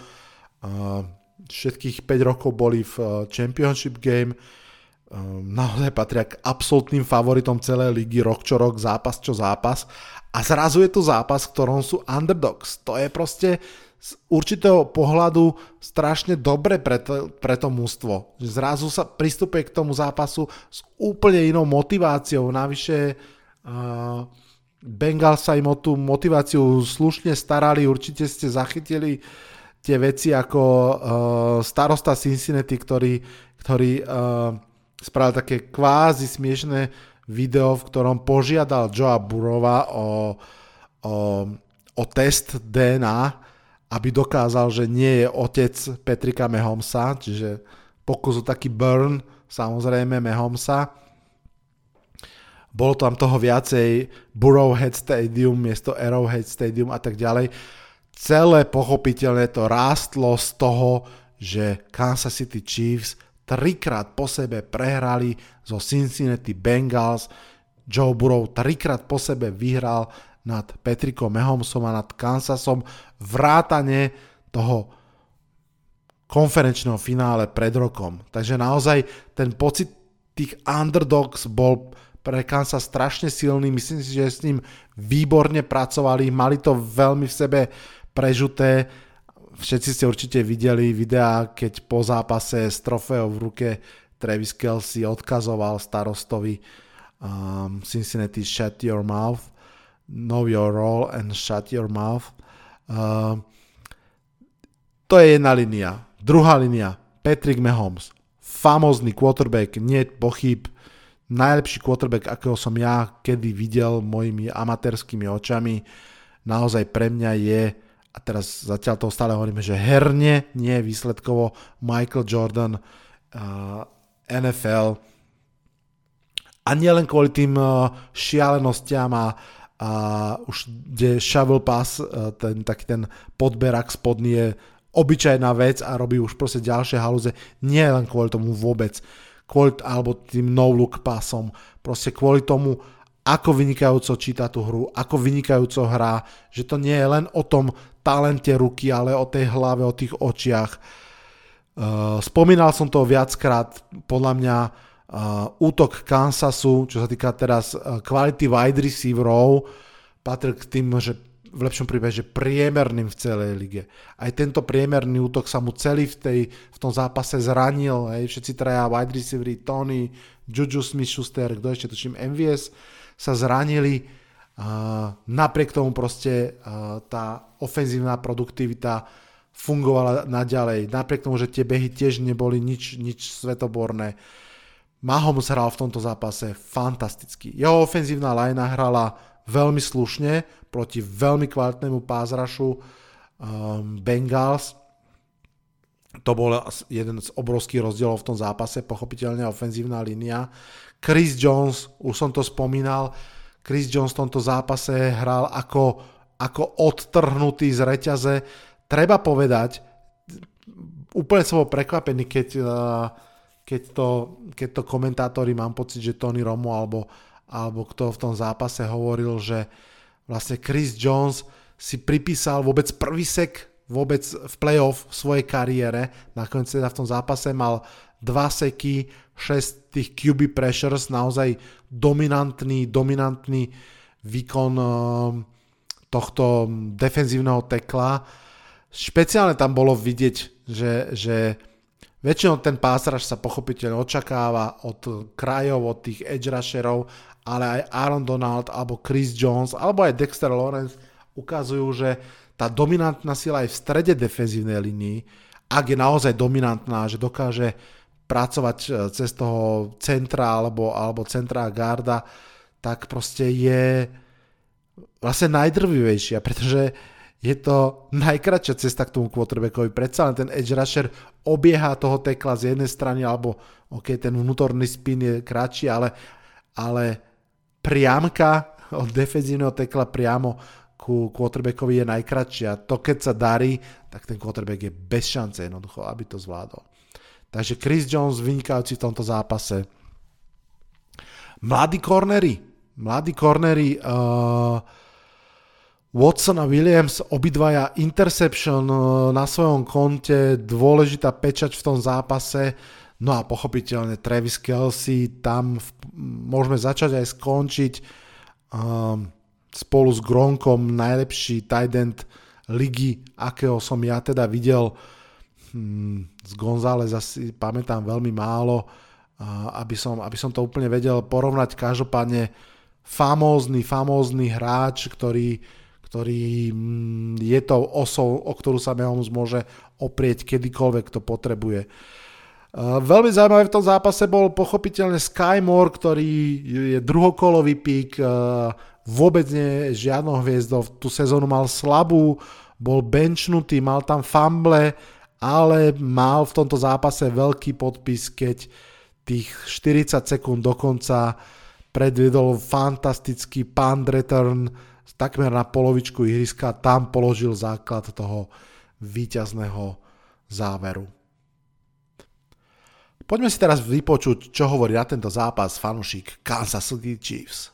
všetkých 5 rokov boli v eh, Championship Game, ehm, naozaj patria k absolútnym favoritom celej ligy rok čo rok, zápas čo zápas a zrazu je to zápas, v ktorom sú underdogs. To je proste z určitého pohľadu strašne dobre pre to, pre to mústvo. Zrazu sa pristupuje k tomu zápasu s úplne inou motiváciou. Navyše uh, Bengals sa im o tú motiváciu slušne starali, určite ste zachytili tie veci ako uh, starosta Cincinnati, ktorý, ktorý uh, spravil také kvázi smiešné video, v ktorom požiadal Joa Burova o, o, o test DNA, aby dokázal, že nie je otec Petrika Mahomesa, čiže pokus o taký burn, samozrejme Mahomesa. Bolo tam toho viacej Burrowhead Stadium miesto Arrowhead Stadium a tak ďalej. Celé pochopiteľne to rástlo z toho, že Kansas City Chiefs trikrát po sebe prehrali zo Cincinnati Bengals. Joe Burrow trikrát po sebe vyhral nad Petrikom Mahomesom a nad Kansasom vrátane toho konferenčného finále pred rokom. Takže naozaj ten pocit tých underdogs bol pre Kansas strašne silný, myslím si, že s ním výborne pracovali, mali to veľmi v sebe prežuté. Všetci ste určite videli videá, keď po zápase s trofeou v ruke Travis Kelsey odkazoval starostovi um, Cincinnati Shut Your Mouth, Know Your Role and Shut Your Mouth. Um, to je jedna linia. Druhá linia, Patrick Mahomes, famózny quarterback, nie pochyb, najlepší quarterback, akého som ja kedy videl mojimi amatérskými očami. Naozaj pre mňa je, a teraz zatiaľ toho stále hovoríme, že herne, nie výsledkovo, Michael Jordan, uh, NFL. A nie len kvôli tým uh, šialenostiam a, a už kde shovel pass, uh, ten, taký ten podberak spodný je obyčajná vec a robí už proste ďalšie halúze. Nie len kvôli tomu vôbec kvôli, alebo tým no-look pasom, proste kvôli tomu, ako vynikajúco číta tú hru, ako vynikajúco hrá, že to nie je len o tom talente ruky, ale o tej hlave, o tých očiach. Uh, spomínal som to viackrát, podľa mňa útok Kansasu, čo sa týka teraz uh, kvality wide receiverov, patrí k tým, že v lepšom prípade, že priemerným v celej lige. Aj tento priemerný útok sa mu celý v, tej, v tom zápase zranil. Hej. Všetci traja wide receivery, Tony, Juju Smith-Schuster, kto ešte tuším, MVS sa zranili. Uh, napriek tomu proste uh, tá ofenzívna produktivita fungovala naďalej. Napriek tomu, že tie behy tiež neboli nič, nič svetoborné. Mahomes hral v tomto zápase fantasticky. Jeho ofenzívna lajna hrala veľmi slušne proti veľmi kvalitnému pázrašu um, Bengals. To bol jeden z obrovských rozdielov v tom zápase, pochopiteľne ofenzívna línia. Chris Jones, už som to spomínal, Chris Jones v tomto zápase hral ako, ako odtrhnutý z reťaze. Treba povedať, úplne som bol prekvapený, keď, uh, keď, to, keď to komentátori, mám pocit, že Tony Romo alebo, alebo kto v tom zápase hovoril, že vlastne Chris Jones si pripísal vôbec prvý sek vôbec v playoff v svojej kariére. Nakoniec teda v tom zápase mal dva seky, 6 tých QB pressures, naozaj dominantný, dominantný výkon ehm, tohto defenzívneho tekla. Špeciálne tam bolo vidieť, že, že väčšinou ten pásraž sa pochopiteľne očakáva od krajov, od tých edge rusherov ale aj Aaron Donald alebo Chris Jones alebo aj Dexter Lawrence ukazujú, že tá dominantná sila aj v strede defenzívnej linii, ak je naozaj dominantná, že dokáže pracovať e, cez toho centra alebo, alebo centra garda, tak proste je vlastne najdrvivejšia, pretože je to najkračšia cesta k tomu quarterbackovi. Predsa len ten edge rusher obieha toho tekla z jednej strany, alebo ok, ten vnútorný spin je kratší, ale, ale priamka od defenzívneho tekla priamo ku quarterbackovi je najkračšia. To keď sa darí, tak ten quarterback je bez šance jednoducho, aby to zvládol. Takže Chris Jones vynikajúci v tomto zápase. Mladí cornery, mladí cornery uh, Watson a Williams, obidvaja interception uh, na svojom konte, dôležitá pečať v tom zápase. No a pochopiteľne Travis Kelsey, tam v, môžeme začať aj skončiť um, spolu s Gronkom najlepší tight end ligy, akého som ja teda videl. Hmm, z González asi pamätám veľmi málo, uh, aby, som, aby som to úplne vedel porovnať. Každopádne famózny, famózny hráč, ktorý, ktorý mm, je tou osou, o ktorú sa Mahomes môže oprieť kedykoľvek to potrebuje. Veľmi zaujímavé v tom zápase bol pochopiteľne Sky Moore, ktorý je druhokolový pík, vôbec nie žiadnou hviezdou, tú sezónu mal slabú, bol benchnutý, mal tam fumble, ale mal v tomto zápase veľký podpis, keď tých 40 sekúnd dokonca predvedol fantastický punt return takmer na polovičku ihriska, tam položil základ toho víťazného záveru. Poďme si teraz vypočuť, čo hovorí na tento zápas fanušik Kansas City Chiefs.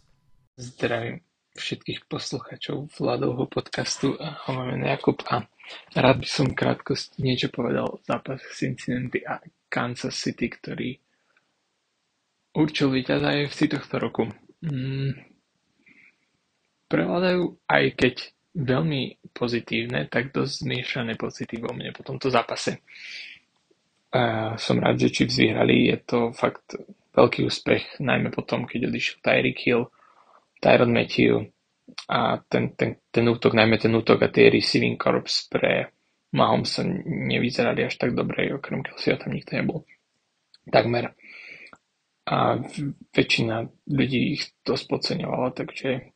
Zdravím všetkých posluchačov Vladovho podcastu. Máme Jakub a rád by som krátko niečo povedal o zápas Cincinnati a Kansas City, ktorý určil víťaza AFC tohto roku. Mm. Prevládajú, aj keď veľmi pozitívne, tak dosť zmiešané pocity vo mne po tomto zápase. A som rád, že Chiefs vyhrali, je to fakt veľký úspech, najmä potom, keď odišiel Tyreek Hill, Tyron Matthew a ten, ten, ten útok, najmä ten útok a tie receiving corps pre Mahomesa nevyzerali až tak dobre, okrem Kelseyho tam nikto nebol. Takmer. A väčšina ľudí ich dosť podceňovala, takže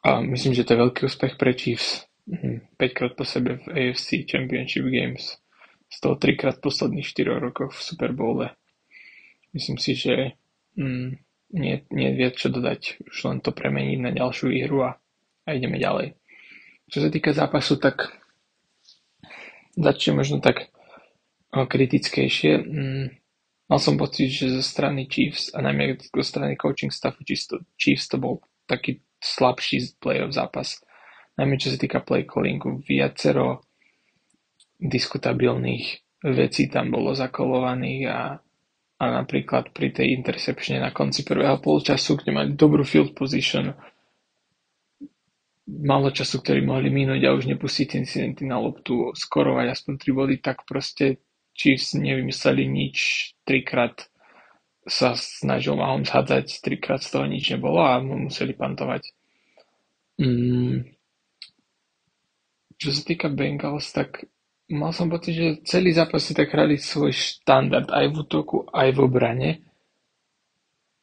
a myslím, že to je veľký úspech pre Chiefs. 5 mhm. krát po sebe v AFC Championship Games. Z toho 3 krát v posledných 4 rokoch v Super Bowle. Myslím si, že mm, nie, nie viac čo dodať, už len to premeniť na ďalšiu výhru a, a ideme ďalej. Čo sa týka zápasu, tak začne možno tak kritickejšie. Mm, mal som pocit, že zo strany Chiefs a najmä zo strany coaching staffu Chiefs to bol taký slabší playoff zápas. Najmä čo sa týka play callingu. Viacero diskutabilných vecí tam bolo zakolovaných a a napríklad pri tej interceptione na konci prvého polčasu, kde mali dobrú field position, malo času, ktorý mohli minúť a už nepustiť incidenty na loptu, skorovať aspoň 3 body, tak proste Chiefs nevymysleli nič, trikrát sa snažil Mahomes hádzať, trikrát z toho nič nebolo a museli pantovať. Mm. Čo sa týka Bengals, tak mal som pocit, že celý zápas si tak hrali svoj štandard aj v útoku, aj v obrane.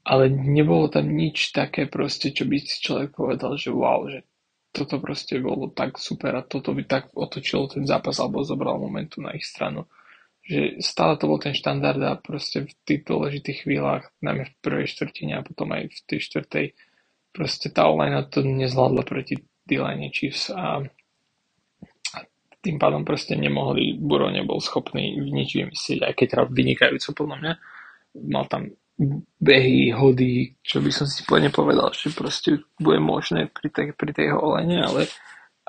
Ale nebolo tam nič také proste, čo by si človek povedal, že wow, že toto proste bolo tak super a toto by tak otočilo ten zápas alebo zobral momentu na ich stranu. Že stále to bol ten štandard a proste v tých dôležitých chvíľach, najmä v prvej štvrtine a potom aj v tej štvrtej, proste tá online to nezvládla proti D-line Chiefs a tým pádom proste nemohli, Buro nebol schopný nič vymyslieť, aj keď hral vynikajúco podľa mňa. Mal tam behy, hody, čo by som si povedal, že proste bude možné pri tej, pri tej holene, ale,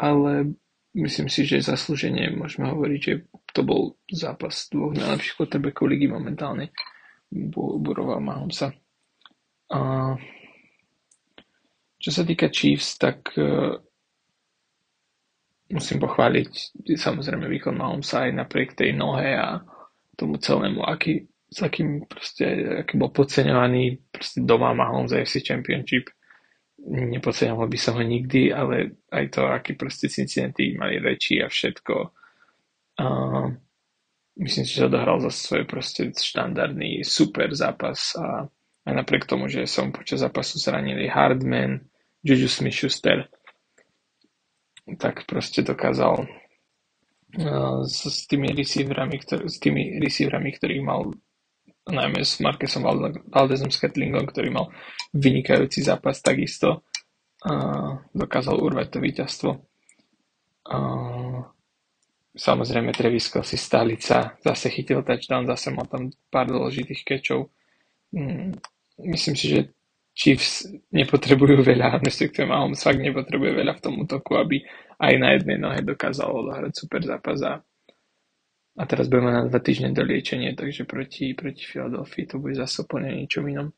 ale myslím si, že zaslúženie môžeme hovoriť, že to bol zápas dvoch najlepších quarterbackov ligy momentálne. Burova a Mahomsa. A čo sa týka Chiefs, tak musím pochváliť samozrejme výkon Mahomesa aj napriek tej nohe a tomu celému, aký, s akým proste, aký bol podceňovaný proste doma Mahomes AFC Championship. Nepodceňoval by som ho nikdy, ale aj to, aký proste Cincinnati mali väčší a všetko. A myslím si, že odohral za svoj proste štandardný super zápas a aj napriek tomu, že som počas zápasu zranili Hardman, Juju Smith-Schuster, tak proste dokázal uh, s, s tými receiverami, ktorý, s tými receiverami, ktorých mal najmä s Markesom Valdezom Sketlingom, ktorý mal vynikajúci zápas takisto uh, dokázal urvať to víťazstvo. Uh, samozrejme Travis si stálica zase chytil touchdown, zase mal tam pár dôležitých kečov. Mm, myslím si, že Chiefs nepotrebujú veľa, *laughs* respektíve Mahomes fakt nepotrebuje veľa v tom útoku, aby aj na jednej nohe dokázal odohrať super zápas a, a teraz budeme na dva týždne do liečenie, takže proti, proti Philadelphia to bude zase úplne niečom inom.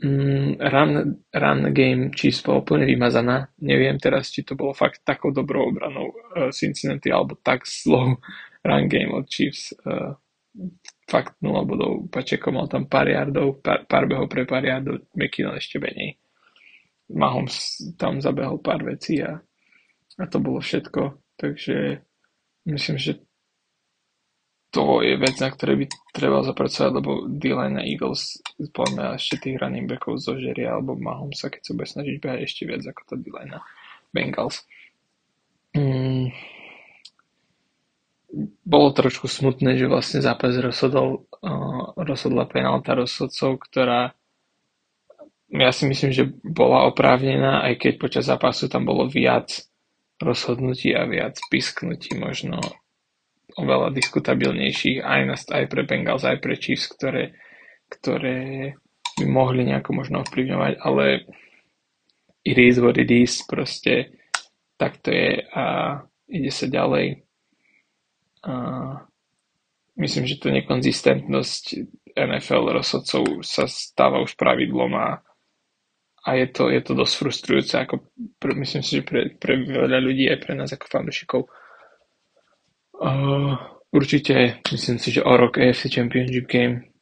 Mm, run, run game Chiefs bola úplne vymazaná. Neviem teraz, či to bolo fakt takou dobrou obranou uh, Cincinnati alebo tak slow *laughs* run game od Chiefs. Uh, fakt 0 bodov. Pačeko mal tam pár yardov, pár, pár behov pre pár yardov, McKinnon ešte menej. Mahomes tam zabehol pár vecí a, a to bolo všetko. Takže myslím, že to je vec, na ktorej by treba zapracovať, lebo D-line na Eagles podľa ešte tých running backov zožeria alebo Mahomesa, keď sa bude snažiť behať ešte viac ako tá D-line na Bengals. Mm. Bolo trošku smutné, že vlastne zápas rozhodol, uh, rozhodla penálta rozhodcov, ktorá ja si myslím, že bola oprávnená, aj keď počas zápasu tam bolo viac rozhodnutí a viac pisknutí možno oveľa diskutabilnejších aj, na, aj pre Bengals, aj pre Chiefs, ktoré, ktoré by mohli nejako možno ovplyvňovať, ale it is what it is, proste tak to je a ide sa ďalej. A myslím, že to nekonzistentnosť NFL rozhodcov sa stáva už pravidlom a, a je, to, je to dosť frustrujúce, ako pre, myslím si, že pre, pre veľa ľudí aj pre nás ako fanúšikov Uh, určite, myslím si, že o rok AFC Championship Game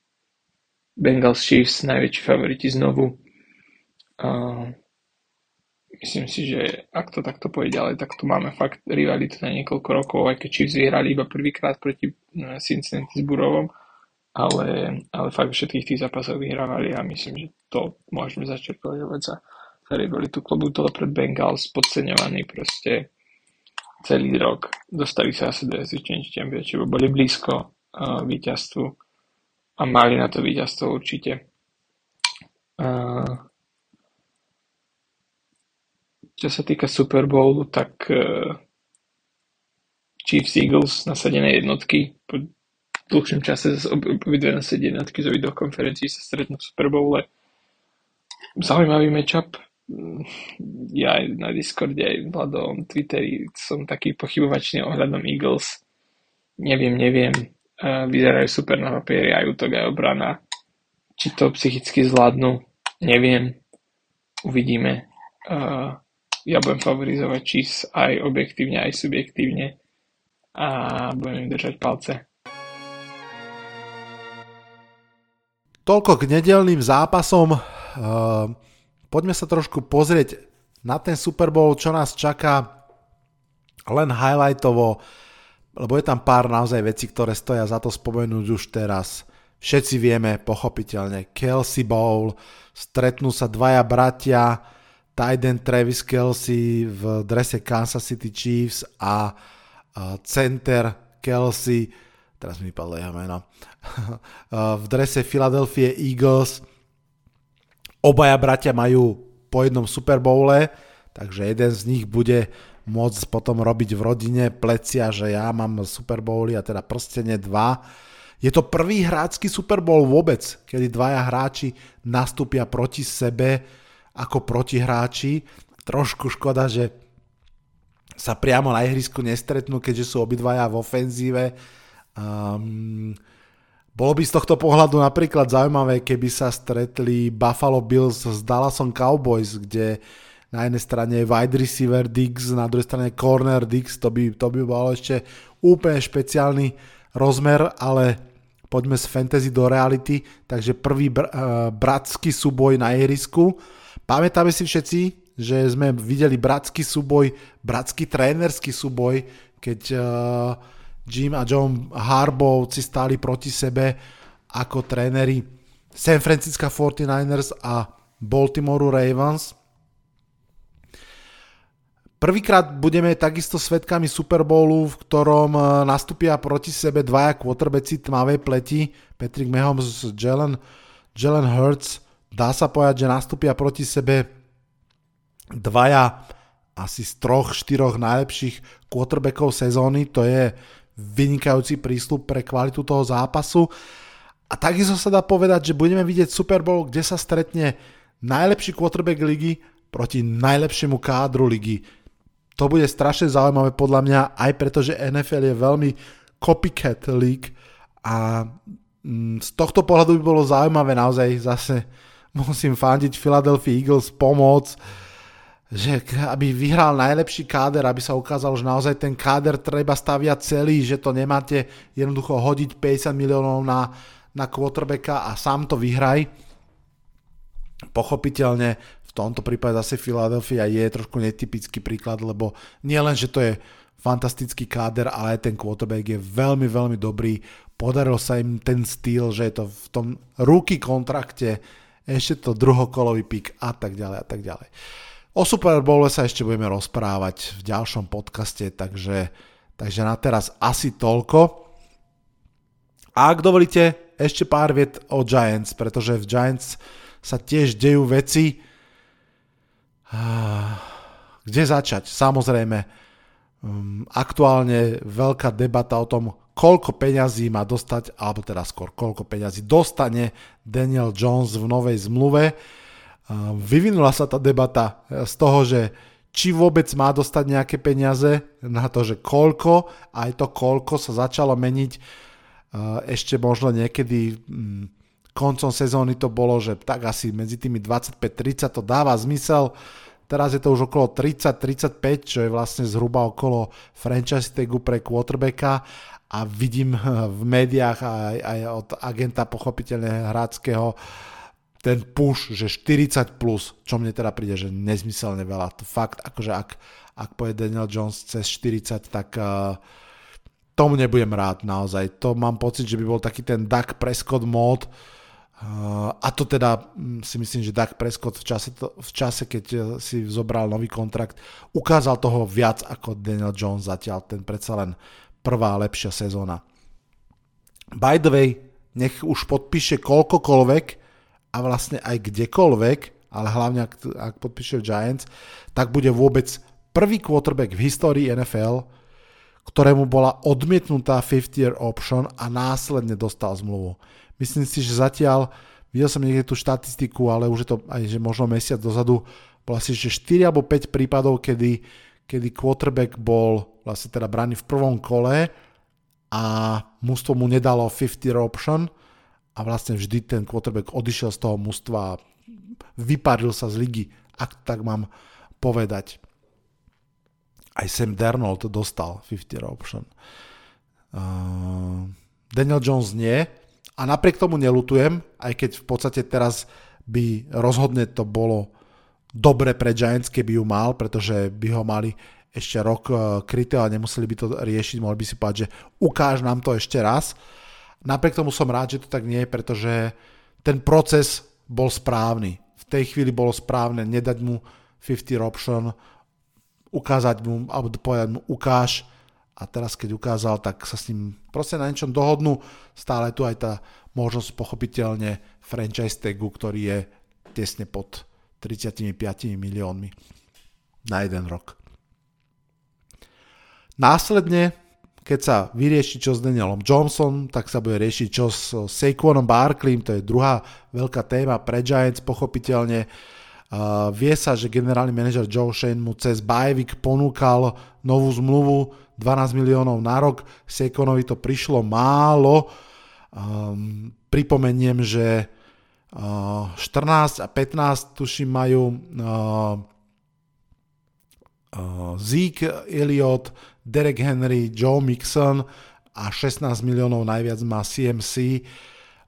Bengals Chiefs najväčší favoriti znovu. Uh, myslím si, že ak to takto pôjde ďalej, tak tu máme fakt rivalitu na niekoľko rokov, aj keď Chiefs vyhrali iba prvýkrát proti uh, Cincinnati s Burovom, ale, ale fakt všetkých tých zápasov vyhrávali a myslím, že to môžeme začať považovať za, za rivalitu klubu. Tohle pred Bengals podceňovaný proste celý rok. Dostali sa asi do SC Championship, boli blízko uh, víťazstvu a mali na to víťazstvo určite. Uh, čo sa týka Super Bowlu, tak uh, Chiefs Eagles nasadené jednotky po dlhšom čase obidve nasadené jednotky zo videokonferencií sa stretnú v Super Bowle. Zaujímavý matchup, ja aj na Discorde, aj Vladom, Twitteri som taký pochybovačný ohľadom Eagles. Neviem, neviem. Vyzerajú super na papieri aj útok, aj obrana. Či to psychicky zvládnu, neviem. Uvidíme. Ja budem favorizovať Chiefs aj objektívne, aj subjektívne a budem im držať palce.
Toľko k nedelným zápasom. Uh Poďme sa trošku pozrieť na ten Super Bowl, čo nás čaká len highlightovo, lebo je tam pár naozaj vecí, ktoré stoja za to spomenúť už teraz. Všetci vieme, pochopiteľne, Kelsey Bowl, stretnú sa dvaja bratia, Tyden Travis Kelsey v drese Kansas City Chiefs a center Kelsey, teraz mi vypadlo jeho meno, *laughs* v drese Philadelphia Eagles Obaja bratia majú po jednom Super Bowle, takže jeden z nich bude môcť potom robiť v rodine plecia, že ja mám Super Bowly a teda prstenie 2. Je to prvý hrácky Super Bowl vôbec, kedy dvaja hráči nastúpia proti sebe ako protihráči. Trošku škoda, že sa priamo na ihrisku nestretnú, keďže sú obidvaja v ofenzíve. Um, bolo by z tohto pohľadu napríklad zaujímavé, keby sa stretli Buffalo Bills s Dallasom Cowboys, kde na jednej strane je wide receiver Diggs, na druhej strane corner Diggs, to by, to by bolo ešte úplne špeciálny rozmer, ale poďme z fantasy do reality, takže prvý br- uh, bratský súboj na ihrisku. Pamätáme si všetci, že sme videli bratský súboj, bratský trénerský súboj, keď uh, Jim a John Harbovci stáli proti sebe ako tréneri San Francisco 49ers a Baltimore Ravens. Prvýkrát budeme takisto svetkami Super Bowlu, v ktorom e, nastúpia proti sebe dvaja quarterbacki tmavej pleti, Patrick Mahomes, Jalen, Jalen Hurts. Dá sa povedať, že nastúpia proti sebe dvaja asi z troch, štyroch najlepších quarterbackov sezóny, to je vynikajúci prístup pre kvalitu toho zápasu. A takisto sa dá povedať, že budeme vidieť Super Bowl, kde sa stretne najlepší quarterback ligy proti najlepšiemu kádru ligy. To bude strašne zaujímavé podľa mňa, aj preto, že NFL je veľmi copycat league a mm, z tohto pohľadu by bolo zaujímavé naozaj zase *laughs* musím fandiť Philadelphia Eagles pomôcť že aby vyhral najlepší káder, aby sa ukázalo, že naozaj ten káder treba staviať celý, že to nemáte jednoducho hodiť 50 miliónov na, na quarterbacka a sám to vyhraj. Pochopiteľne v tomto prípade zase Philadelphia je trošku netypický príklad, lebo nie len, že to je fantastický káder, ale aj ten quarterback je veľmi, veľmi dobrý. Podaril sa im ten styl, že je to v tom ruky kontrakte, ešte to druhokolový pik a tak ďalej a tak ďalej. O Super Bowl sa ešte budeme rozprávať v ďalšom podcaste, takže, takže na teraz asi toľko. A ak dovolíte, ešte pár viet o Giants, pretože v Giants sa tiež dejú veci. Kde začať? Samozrejme, um, aktuálne veľká debata o tom, koľko peňazí má dostať, alebo teda skôr koľko peňazí dostane Daniel Jones v novej zmluve. Vyvinula sa tá debata z toho, že či vôbec má dostať nejaké peniaze, na to, že koľko, aj to koľko sa začalo meniť ešte možno niekedy mm, koncom sezóny to bolo, že tak asi medzi tými 25-30 to dáva zmysel. Teraz je to už okolo 30-35, čo je vlastne zhruba okolo franchise tagu pre quarterbacka a vidím v médiách aj, aj od agenta pochopiteľne hráckého ten push, že 40 plus, čo mne teda príde, že nezmyselne veľa. To fakt, akože ak, ak pôjde Daniel Jones cez 40, tak uh, tomu nebudem rád naozaj. To mám pocit, že by bol taký ten Dak Prescott mod, Uh, a to teda mm, si myslím, že Dak Prescott v čase, to, v čase, keď uh, si zobral nový kontrakt, ukázal toho viac ako Daniel Jones zatiaľ, ten predsa len prvá lepšia sezóna. By the way, nech už podpíše koľkokoľvek a vlastne aj kdekoľvek, ale hlavne ak, ak podpíše Giants, tak bude vôbec prvý quarterback v histórii NFL, ktorému bola odmietnutá 50-year option a následne dostal zmluvu. Myslím si, že zatiaľ, videl som niekde tú štatistiku, ale už je to aj že možno mesiac dozadu, bol asi že 4 alebo 5 prípadov, kedy, kedy quarterback bol vlastne teda braný v prvom kole a mústvo mu nedalo 50 option a vlastne vždy ten quarterback odišiel z toho mústva a vyparil sa z ligy, ak tak mám povedať. Aj Sam Darnold dostal 50 option. Uh, Daniel Jones nie, a napriek tomu nelutujem, aj keď v podstate teraz by rozhodne to bolo dobre pre Giants, keby ju mal, pretože by ho mali ešte rok e, kryté a nemuseli by to riešiť, mohli by si povedať, že ukáž nám to ešte raz. Napriek tomu som rád, že to tak nie je, pretože ten proces bol správny. V tej chvíli bolo správne nedať mu 50 option, ukázať mu, alebo povedať mu ukáž, a teraz keď ukázal, tak sa s ním proste na niečom dohodnú. Stále tu aj tá možnosť pochopiteľne franchise tagu, ktorý je tesne pod 35 miliónmi na jeden rok. Následne, keď sa vyrieši čo s Danielom Johnson, tak sa bude riešiť čo s Saquonom Barkleym, to je druhá veľká téma pre Giants, pochopiteľne. Uh, vie sa, že generálny manažer Joe Shane mu cez Bajvik ponúkal novú zmluvu 12 miliónov na rok, Sekonovi to prišlo málo. Um, pripomeniem, že uh, 14 a 15 tuším majú uh, uh, Zeke Elliott, Derek Henry, Joe Mixon a 16 miliónov najviac má CMC.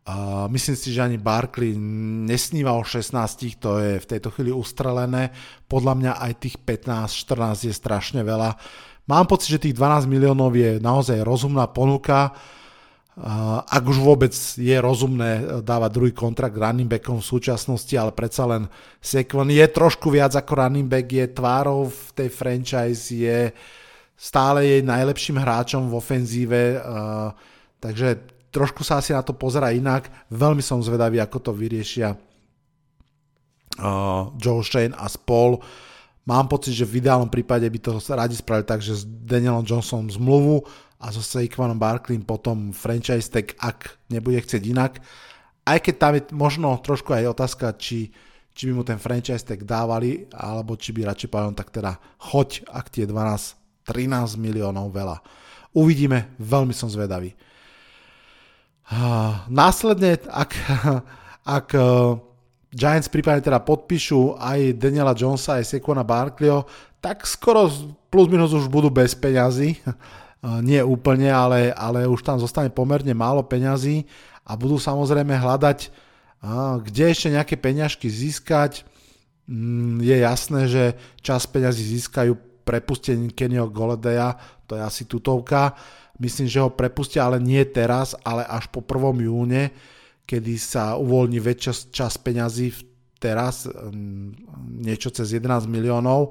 Uh, myslím si, že ani Barkley nesníva o 16, to je v tejto chvíli ustrelené. Podľa mňa aj tých 15-14 je strašne veľa. Mám pocit, že tých 12 miliónov je naozaj rozumná ponuka. Ak už vôbec je rozumné dávať druhý kontrakt running backom v súčasnosti, ale predsa len Sekvon je trošku viac ako running back, je tvárou v tej franchise, je stále jej najlepším hráčom v ofenzíve, takže trošku sa asi na to pozera inak. Veľmi som zvedavý, ako to vyriešia Joe Shane a spol. Mám pocit, že v ideálnom prípade by to radi spravili tak, že s Danielom Johnsonom zmluvu a so Saquonom Barkleym potom franchise tag, ak nebude chcieť inak. Aj keď tam je možno trošku aj otázka, či, či by mu ten franchise tag dávali, alebo či by radšej povedal, tak teda choď, ak tie 12, 13 miliónov veľa. Uvidíme, veľmi som zvedavý. Následne, ak, *laughs* ak Giants prípadne teda podpíšu aj Daniela Jonesa, aj Sekona Barkleyho, tak skoro plus minus už budú bez peňazí. *laughs* Nie úplne, ale, ale už tam zostane pomerne málo peňazí a budú samozrejme hľadať, kde ešte nejaké peňažky získať. Mm, je jasné, že čas peňazí získajú prepustením Kennyho Goledeja, to je asi tutovka. Myslím, že ho prepustia, ale nie teraz, ale až po 1. júne, kedy sa uvoľní väčšia čas peňazí teraz, niečo cez 11 miliónov.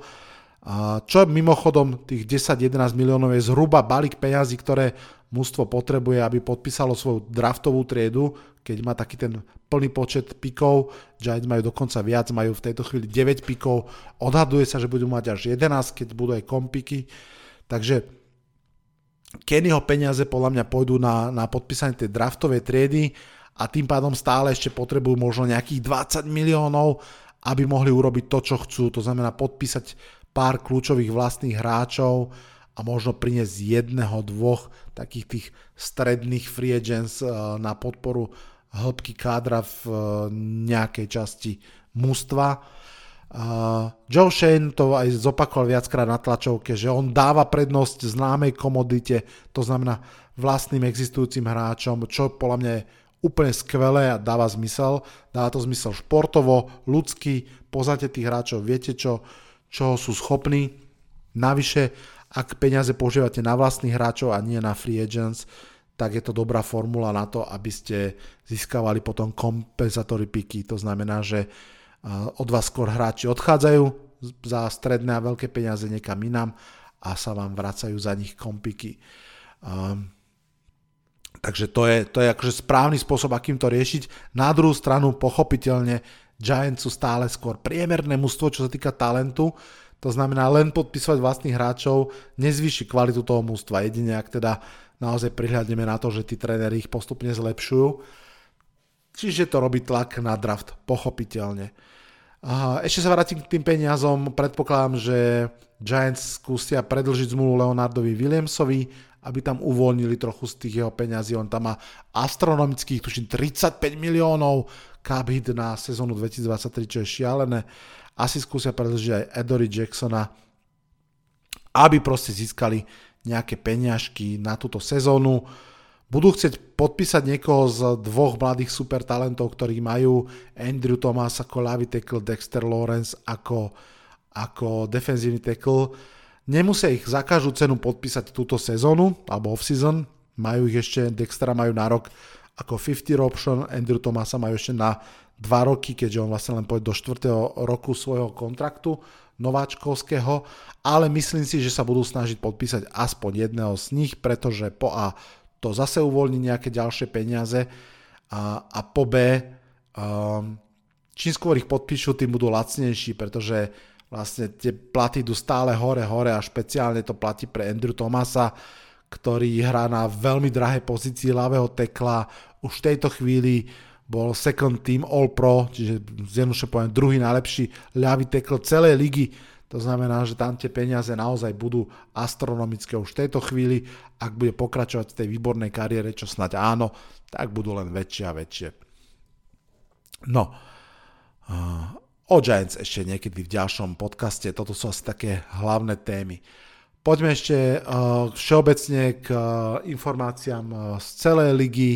Čo mimochodom tých 10-11 miliónov je zhruba balík peňazí, ktoré mužstvo potrebuje, aby podpísalo svoju draftovú triedu, keď má taký ten plný počet pikov, Giants majú dokonca viac, majú v tejto chvíli 9 pikov, odhaduje sa, že budú mať až 11, keď budú aj kompiky, takže Kennyho peniaze podľa mňa pôjdu na, na podpísanie tej draftovej triedy a tým pádom stále ešte potrebujú možno nejakých 20 miliónov, aby mohli urobiť to, čo chcú, to znamená podpísať pár kľúčových vlastných hráčov, a možno priniesť jedného, dvoch takých tých stredných free agents eh, na podporu hĺbky kádra v eh, nejakej časti mústva. Uh, Joe Shane to aj zopakoval viackrát na tlačovke, že on dáva prednosť známej komodite, to znamená vlastným existujúcim hráčom, čo podľa mňa je úplne skvelé a dáva zmysel. Dáva to zmysel športovo, ľudský, pozrite tých hráčov, viete čo, čo sú schopní. Navyše ak peniaze používate na vlastných hráčov a nie na free agents, tak je to dobrá formula na to, aby ste získavali potom kompenzatory piky. To znamená, že od vás skôr hráči odchádzajú za stredné a veľké peniaze niekam inám a sa vám vracajú za nich kompiky. Um, takže to je, to je akože správny spôsob, akým to riešiť. Na druhú stranu, pochopiteľne, Giants sú stále skôr priemerné mužstvo, čo sa týka talentu, to znamená, len podpisovať vlastných hráčov nezvýši kvalitu toho mústva. Jedine ak teda naozaj prihľadneme na to, že tí tréneri ich postupne zlepšujú. Čiže to robí tlak na draft, pochopiteľne. Ešte sa vrátim k tým peniazom. Predpokladám, že Giants skúsia predlžiť zmluvu Leonardovi Williamsovi, aby tam uvoľnili trochu z tých jeho peňazí. On tam má astronomických, tuším, 35 miliónov cap hit na sezónu 2023, čo je šialené asi skúsia predlžiť aj Edory Jacksona, aby proste získali nejaké peňažky na túto sezónu. Budú chcieť podpísať niekoho z dvoch mladých super talentov, ktorí majú Andrew Thomas ako ľavý tackle, Dexter Lawrence ako, ako defenzívny tackle. Nemusia ich za každú cenu podpísať túto sezónu, alebo off-season. Majú ich ešte, Dextera majú na rok ako 50 option, Andrew Thomasa majú ešte na dva roky, keďže on vlastne len pôjde do 4. roku svojho kontraktu nováčkovského, ale myslím si, že sa budú snažiť podpísať aspoň jedného z nich, pretože po A to zase uvoľní nejaké ďalšie peniaze a, a po B um, čím skôr ich podpíšu, tým budú lacnejší, pretože vlastne tie platy idú stále hore, hore a špeciálne to platí pre Andrew Thomasa, ktorý hrá na veľmi drahej pozícii ľavého tekla. Už v tejto chvíli bol second team All Pro, čiže zjednoduše poviem druhý najlepší ľavý tackle celej ligy. To znamená, že tam tie peniaze naozaj budú astronomické už v tejto chvíli. Ak bude pokračovať v tej výbornej kariére, čo snáď áno, tak budú len väčšie a väčšie. No, o Giants ešte niekedy v ďalšom podcaste. Toto sú asi také hlavné témy. Poďme ešte všeobecne k informáciám z celej ligy.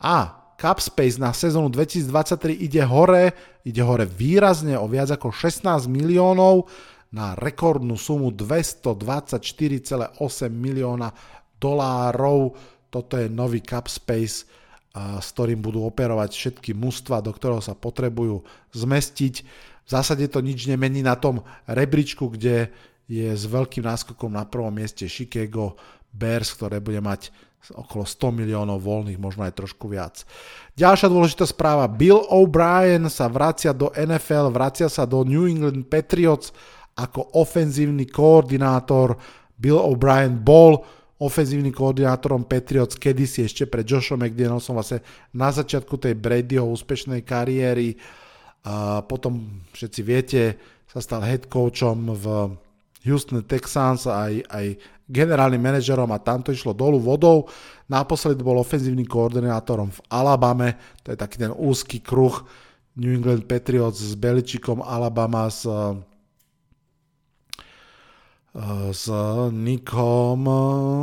A Capspace na sezónu 2023 ide hore, ide hore výrazne o viac ako 16 miliónov na rekordnú sumu 224,8 milióna dolárov. Toto je nový Capspace, s ktorým budú operovať všetky mužstva, do ktorého sa potrebujú zmestiť. V zásade to nič nemení na tom rebríčku, kde je s veľkým náskokom na prvom mieste Chicago Bears, ktoré bude mať okolo 100 miliónov voľných, možno aj trošku viac. Ďalšia dôležitá správa, Bill O'Brien sa vracia do NFL, vracia sa do New England Patriots ako ofenzívny koordinátor. Bill O'Brien bol ofenzívnym koordinátorom Patriots kedysi ešte pred Joshom McDanielsom vlastne na začiatku tej Bradyho úspešnej kariéry. A potom všetci viete, sa stal head coachom v Houston Texans aj, aj generálnym manažerom a tamto išlo dolu vodou. Naposledy bol ofenzívnym koordinátorom v Alabame, to je taký ten úzky kruh New England Patriots s Beličikom Alabama s, s Nikom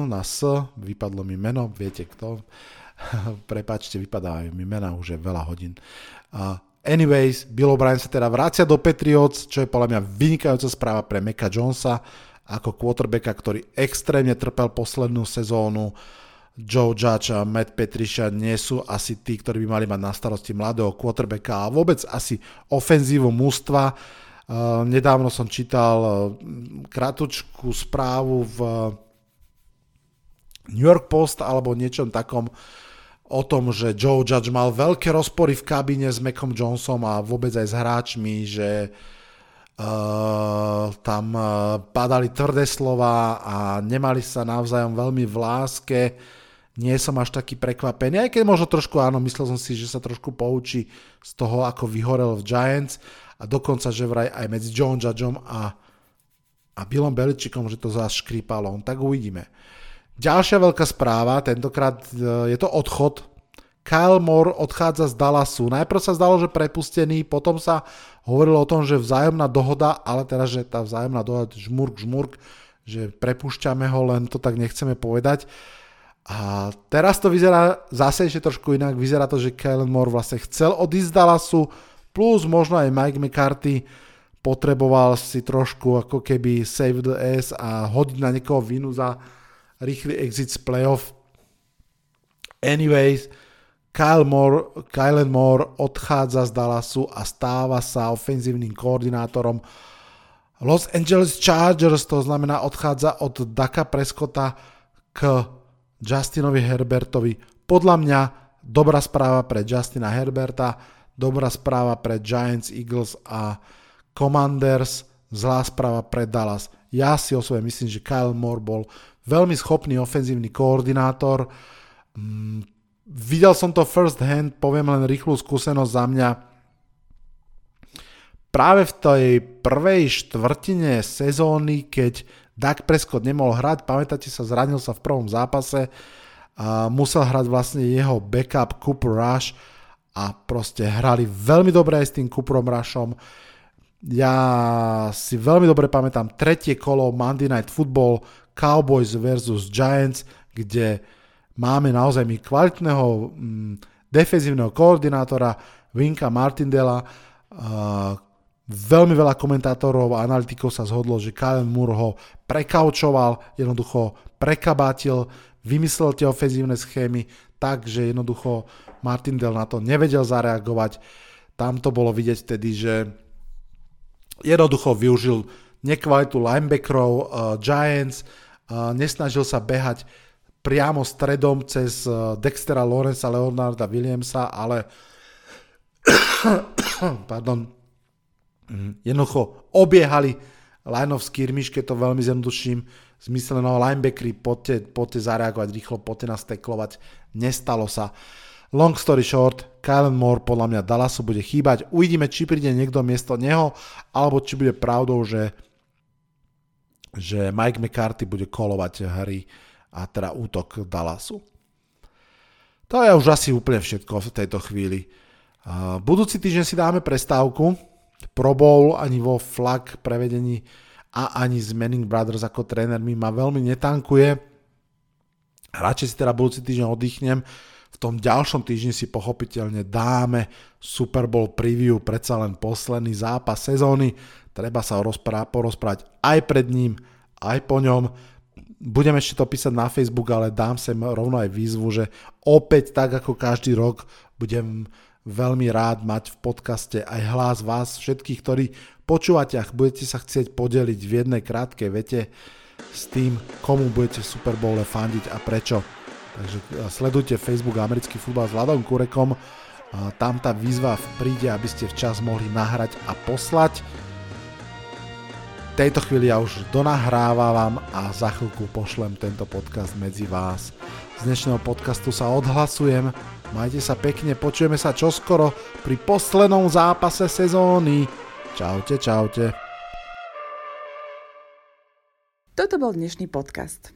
na S, vypadlo mi meno, viete kto. *laughs* Prepačte, vypadávajú mi mena, už je veľa hodín. Anyways, Bill O'Brien sa teda vracia do Patriots, čo je podľa mňa vynikajúca správa pre Meka Jonesa ako quarterbacka, ktorý extrémne trpel poslednú sezónu. Joe Judge a Matt Patricia nie sú asi tí, ktorí by mali mať na starosti mladého quarterbacka a vôbec asi ofenzívu mústva. Uh, nedávno som čítal uh, kratučku správu v New York Post alebo niečom takom, o tom, že Joe Judge mal veľké rozpory v kabíne s Macom Johnsonom a vôbec aj s hráčmi, že uh, tam uh, padali tvrdé slova a nemali sa navzájom veľmi v láske. Nie som až taký prekvapený, aj keď možno trošku áno, myslel som si, že sa trošku poučí z toho, ako vyhorel v Giants a dokonca, že vraj aj medzi Joe Judgeom a, a Billom Beličikom, že to zás škrípalo. Tak uvidíme. Ďalšia veľká správa, tentokrát e, je to odchod. Kyle Moore odchádza z Dallasu. Najprv sa zdalo, že prepustený, potom sa hovorilo o tom, že vzájomná dohoda, ale teraz, že tá vzájomná dohoda, žmurk, žmurk, že prepušťame ho, len to tak nechceme povedať. A teraz to vyzerá zase ešte trošku inak. Vyzerá to, že Kyle Moore vlastne chcel odísť z Dallasu, plus možno aj Mike McCarthy potreboval si trošku ako keby save the ass a hodiť na niekoho vinu za rýchly exit z playoff. Anyways, Kyle Moore, Kylen Moore odchádza z Dallasu a stáva sa ofenzívnym koordinátorom Los Angeles Chargers, to znamená odchádza od Daka Prescotta k Justinovi Herbertovi. Podľa mňa dobrá správa pre Justina Herberta, dobrá správa pre Giants, Eagles a Commanders, zlá správa pre Dallas. Ja si osobne myslím, že Kyle Moore bol veľmi schopný ofenzívny koordinátor. Videl som to first hand, poviem len rýchlu skúsenosť za mňa. Práve v tej prvej štvrtine sezóny, keď Dak Prescott nemohol hrať, pamätáte sa, zranil sa v prvom zápase, a musel hrať vlastne jeho backup Cooper Rush a proste hrali veľmi dobre aj s tým Cooperom Rushom. Ja si veľmi dobre pamätám tretie kolo Monday Night Football, Cowboys versus Giants, kde máme naozaj my kvalitného mm, defenzívneho koordinátora Vinka Martindela. Uh, veľmi veľa komentátorov a analytikov sa zhodlo, že Kyle Moore ho prekaučoval, jednoducho prekabátil, vymyslel tie ofenzívne schémy tak, že jednoducho Martindale na to nevedel zareagovať. Tam to bolo vidieť vtedy, že jednoducho využil nekvalitu linebackerov uh, Giants, nesnažil sa behať priamo stredom cez e, Dextera Lorenza Leonarda Williamsa, ale *coughs* pardon, mm, jednoducho obiehali line of skirmish, keď to veľmi zjednoduším, zmysle no linebackery, poďte, poďte zareagovať rýchlo, poďte nás teklovať. Nestalo sa. Long story short, Kylen Moore podľa mňa Dallasu bude chýbať. Uvidíme, či príde niekto miesto neho, alebo či bude pravdou, že že Mike McCarthy bude kolovať hry a teda útok Dallasu. To je už asi úplne všetko v tejto chvíli. Budúci týždeň si dáme prestávku. Pro Bowl ani vo flag prevedení a ani z Manning Brothers ako trénermi ma veľmi netankuje. Radšej si teda budúci týždeň oddychnem. V tom ďalšom týždni si pochopiteľne dáme Super Bowl preview, predsa len posledný zápas sezóny treba sa porozprávať aj pred ním, aj po ňom. Budem ešte to písať na Facebook, ale dám sem rovno aj výzvu, že opäť tak ako každý rok budem veľmi rád mať v podcaste aj hlas vás, všetkých, ktorí počúvate a budete sa chcieť podeliť v jednej krátkej vete s tým, komu budete v Super Bowle fandiť a prečo. Takže sledujte Facebook Americký futbal s Vladom Kurekom, tam tá výzva príde, aby ste včas mohli nahrať a poslať tejto chvíli ja už donahrávam a za chvíľku pošlem tento podcast medzi vás. Z dnešného podcastu sa odhlasujem. Majte sa pekne, počujeme sa čoskoro pri poslednom zápase sezóny. Čaute, čaute.
Toto bol dnešný podcast.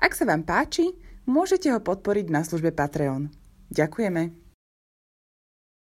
Ak sa vám páči, môžete ho podporiť na službe Patreon. Ďakujeme.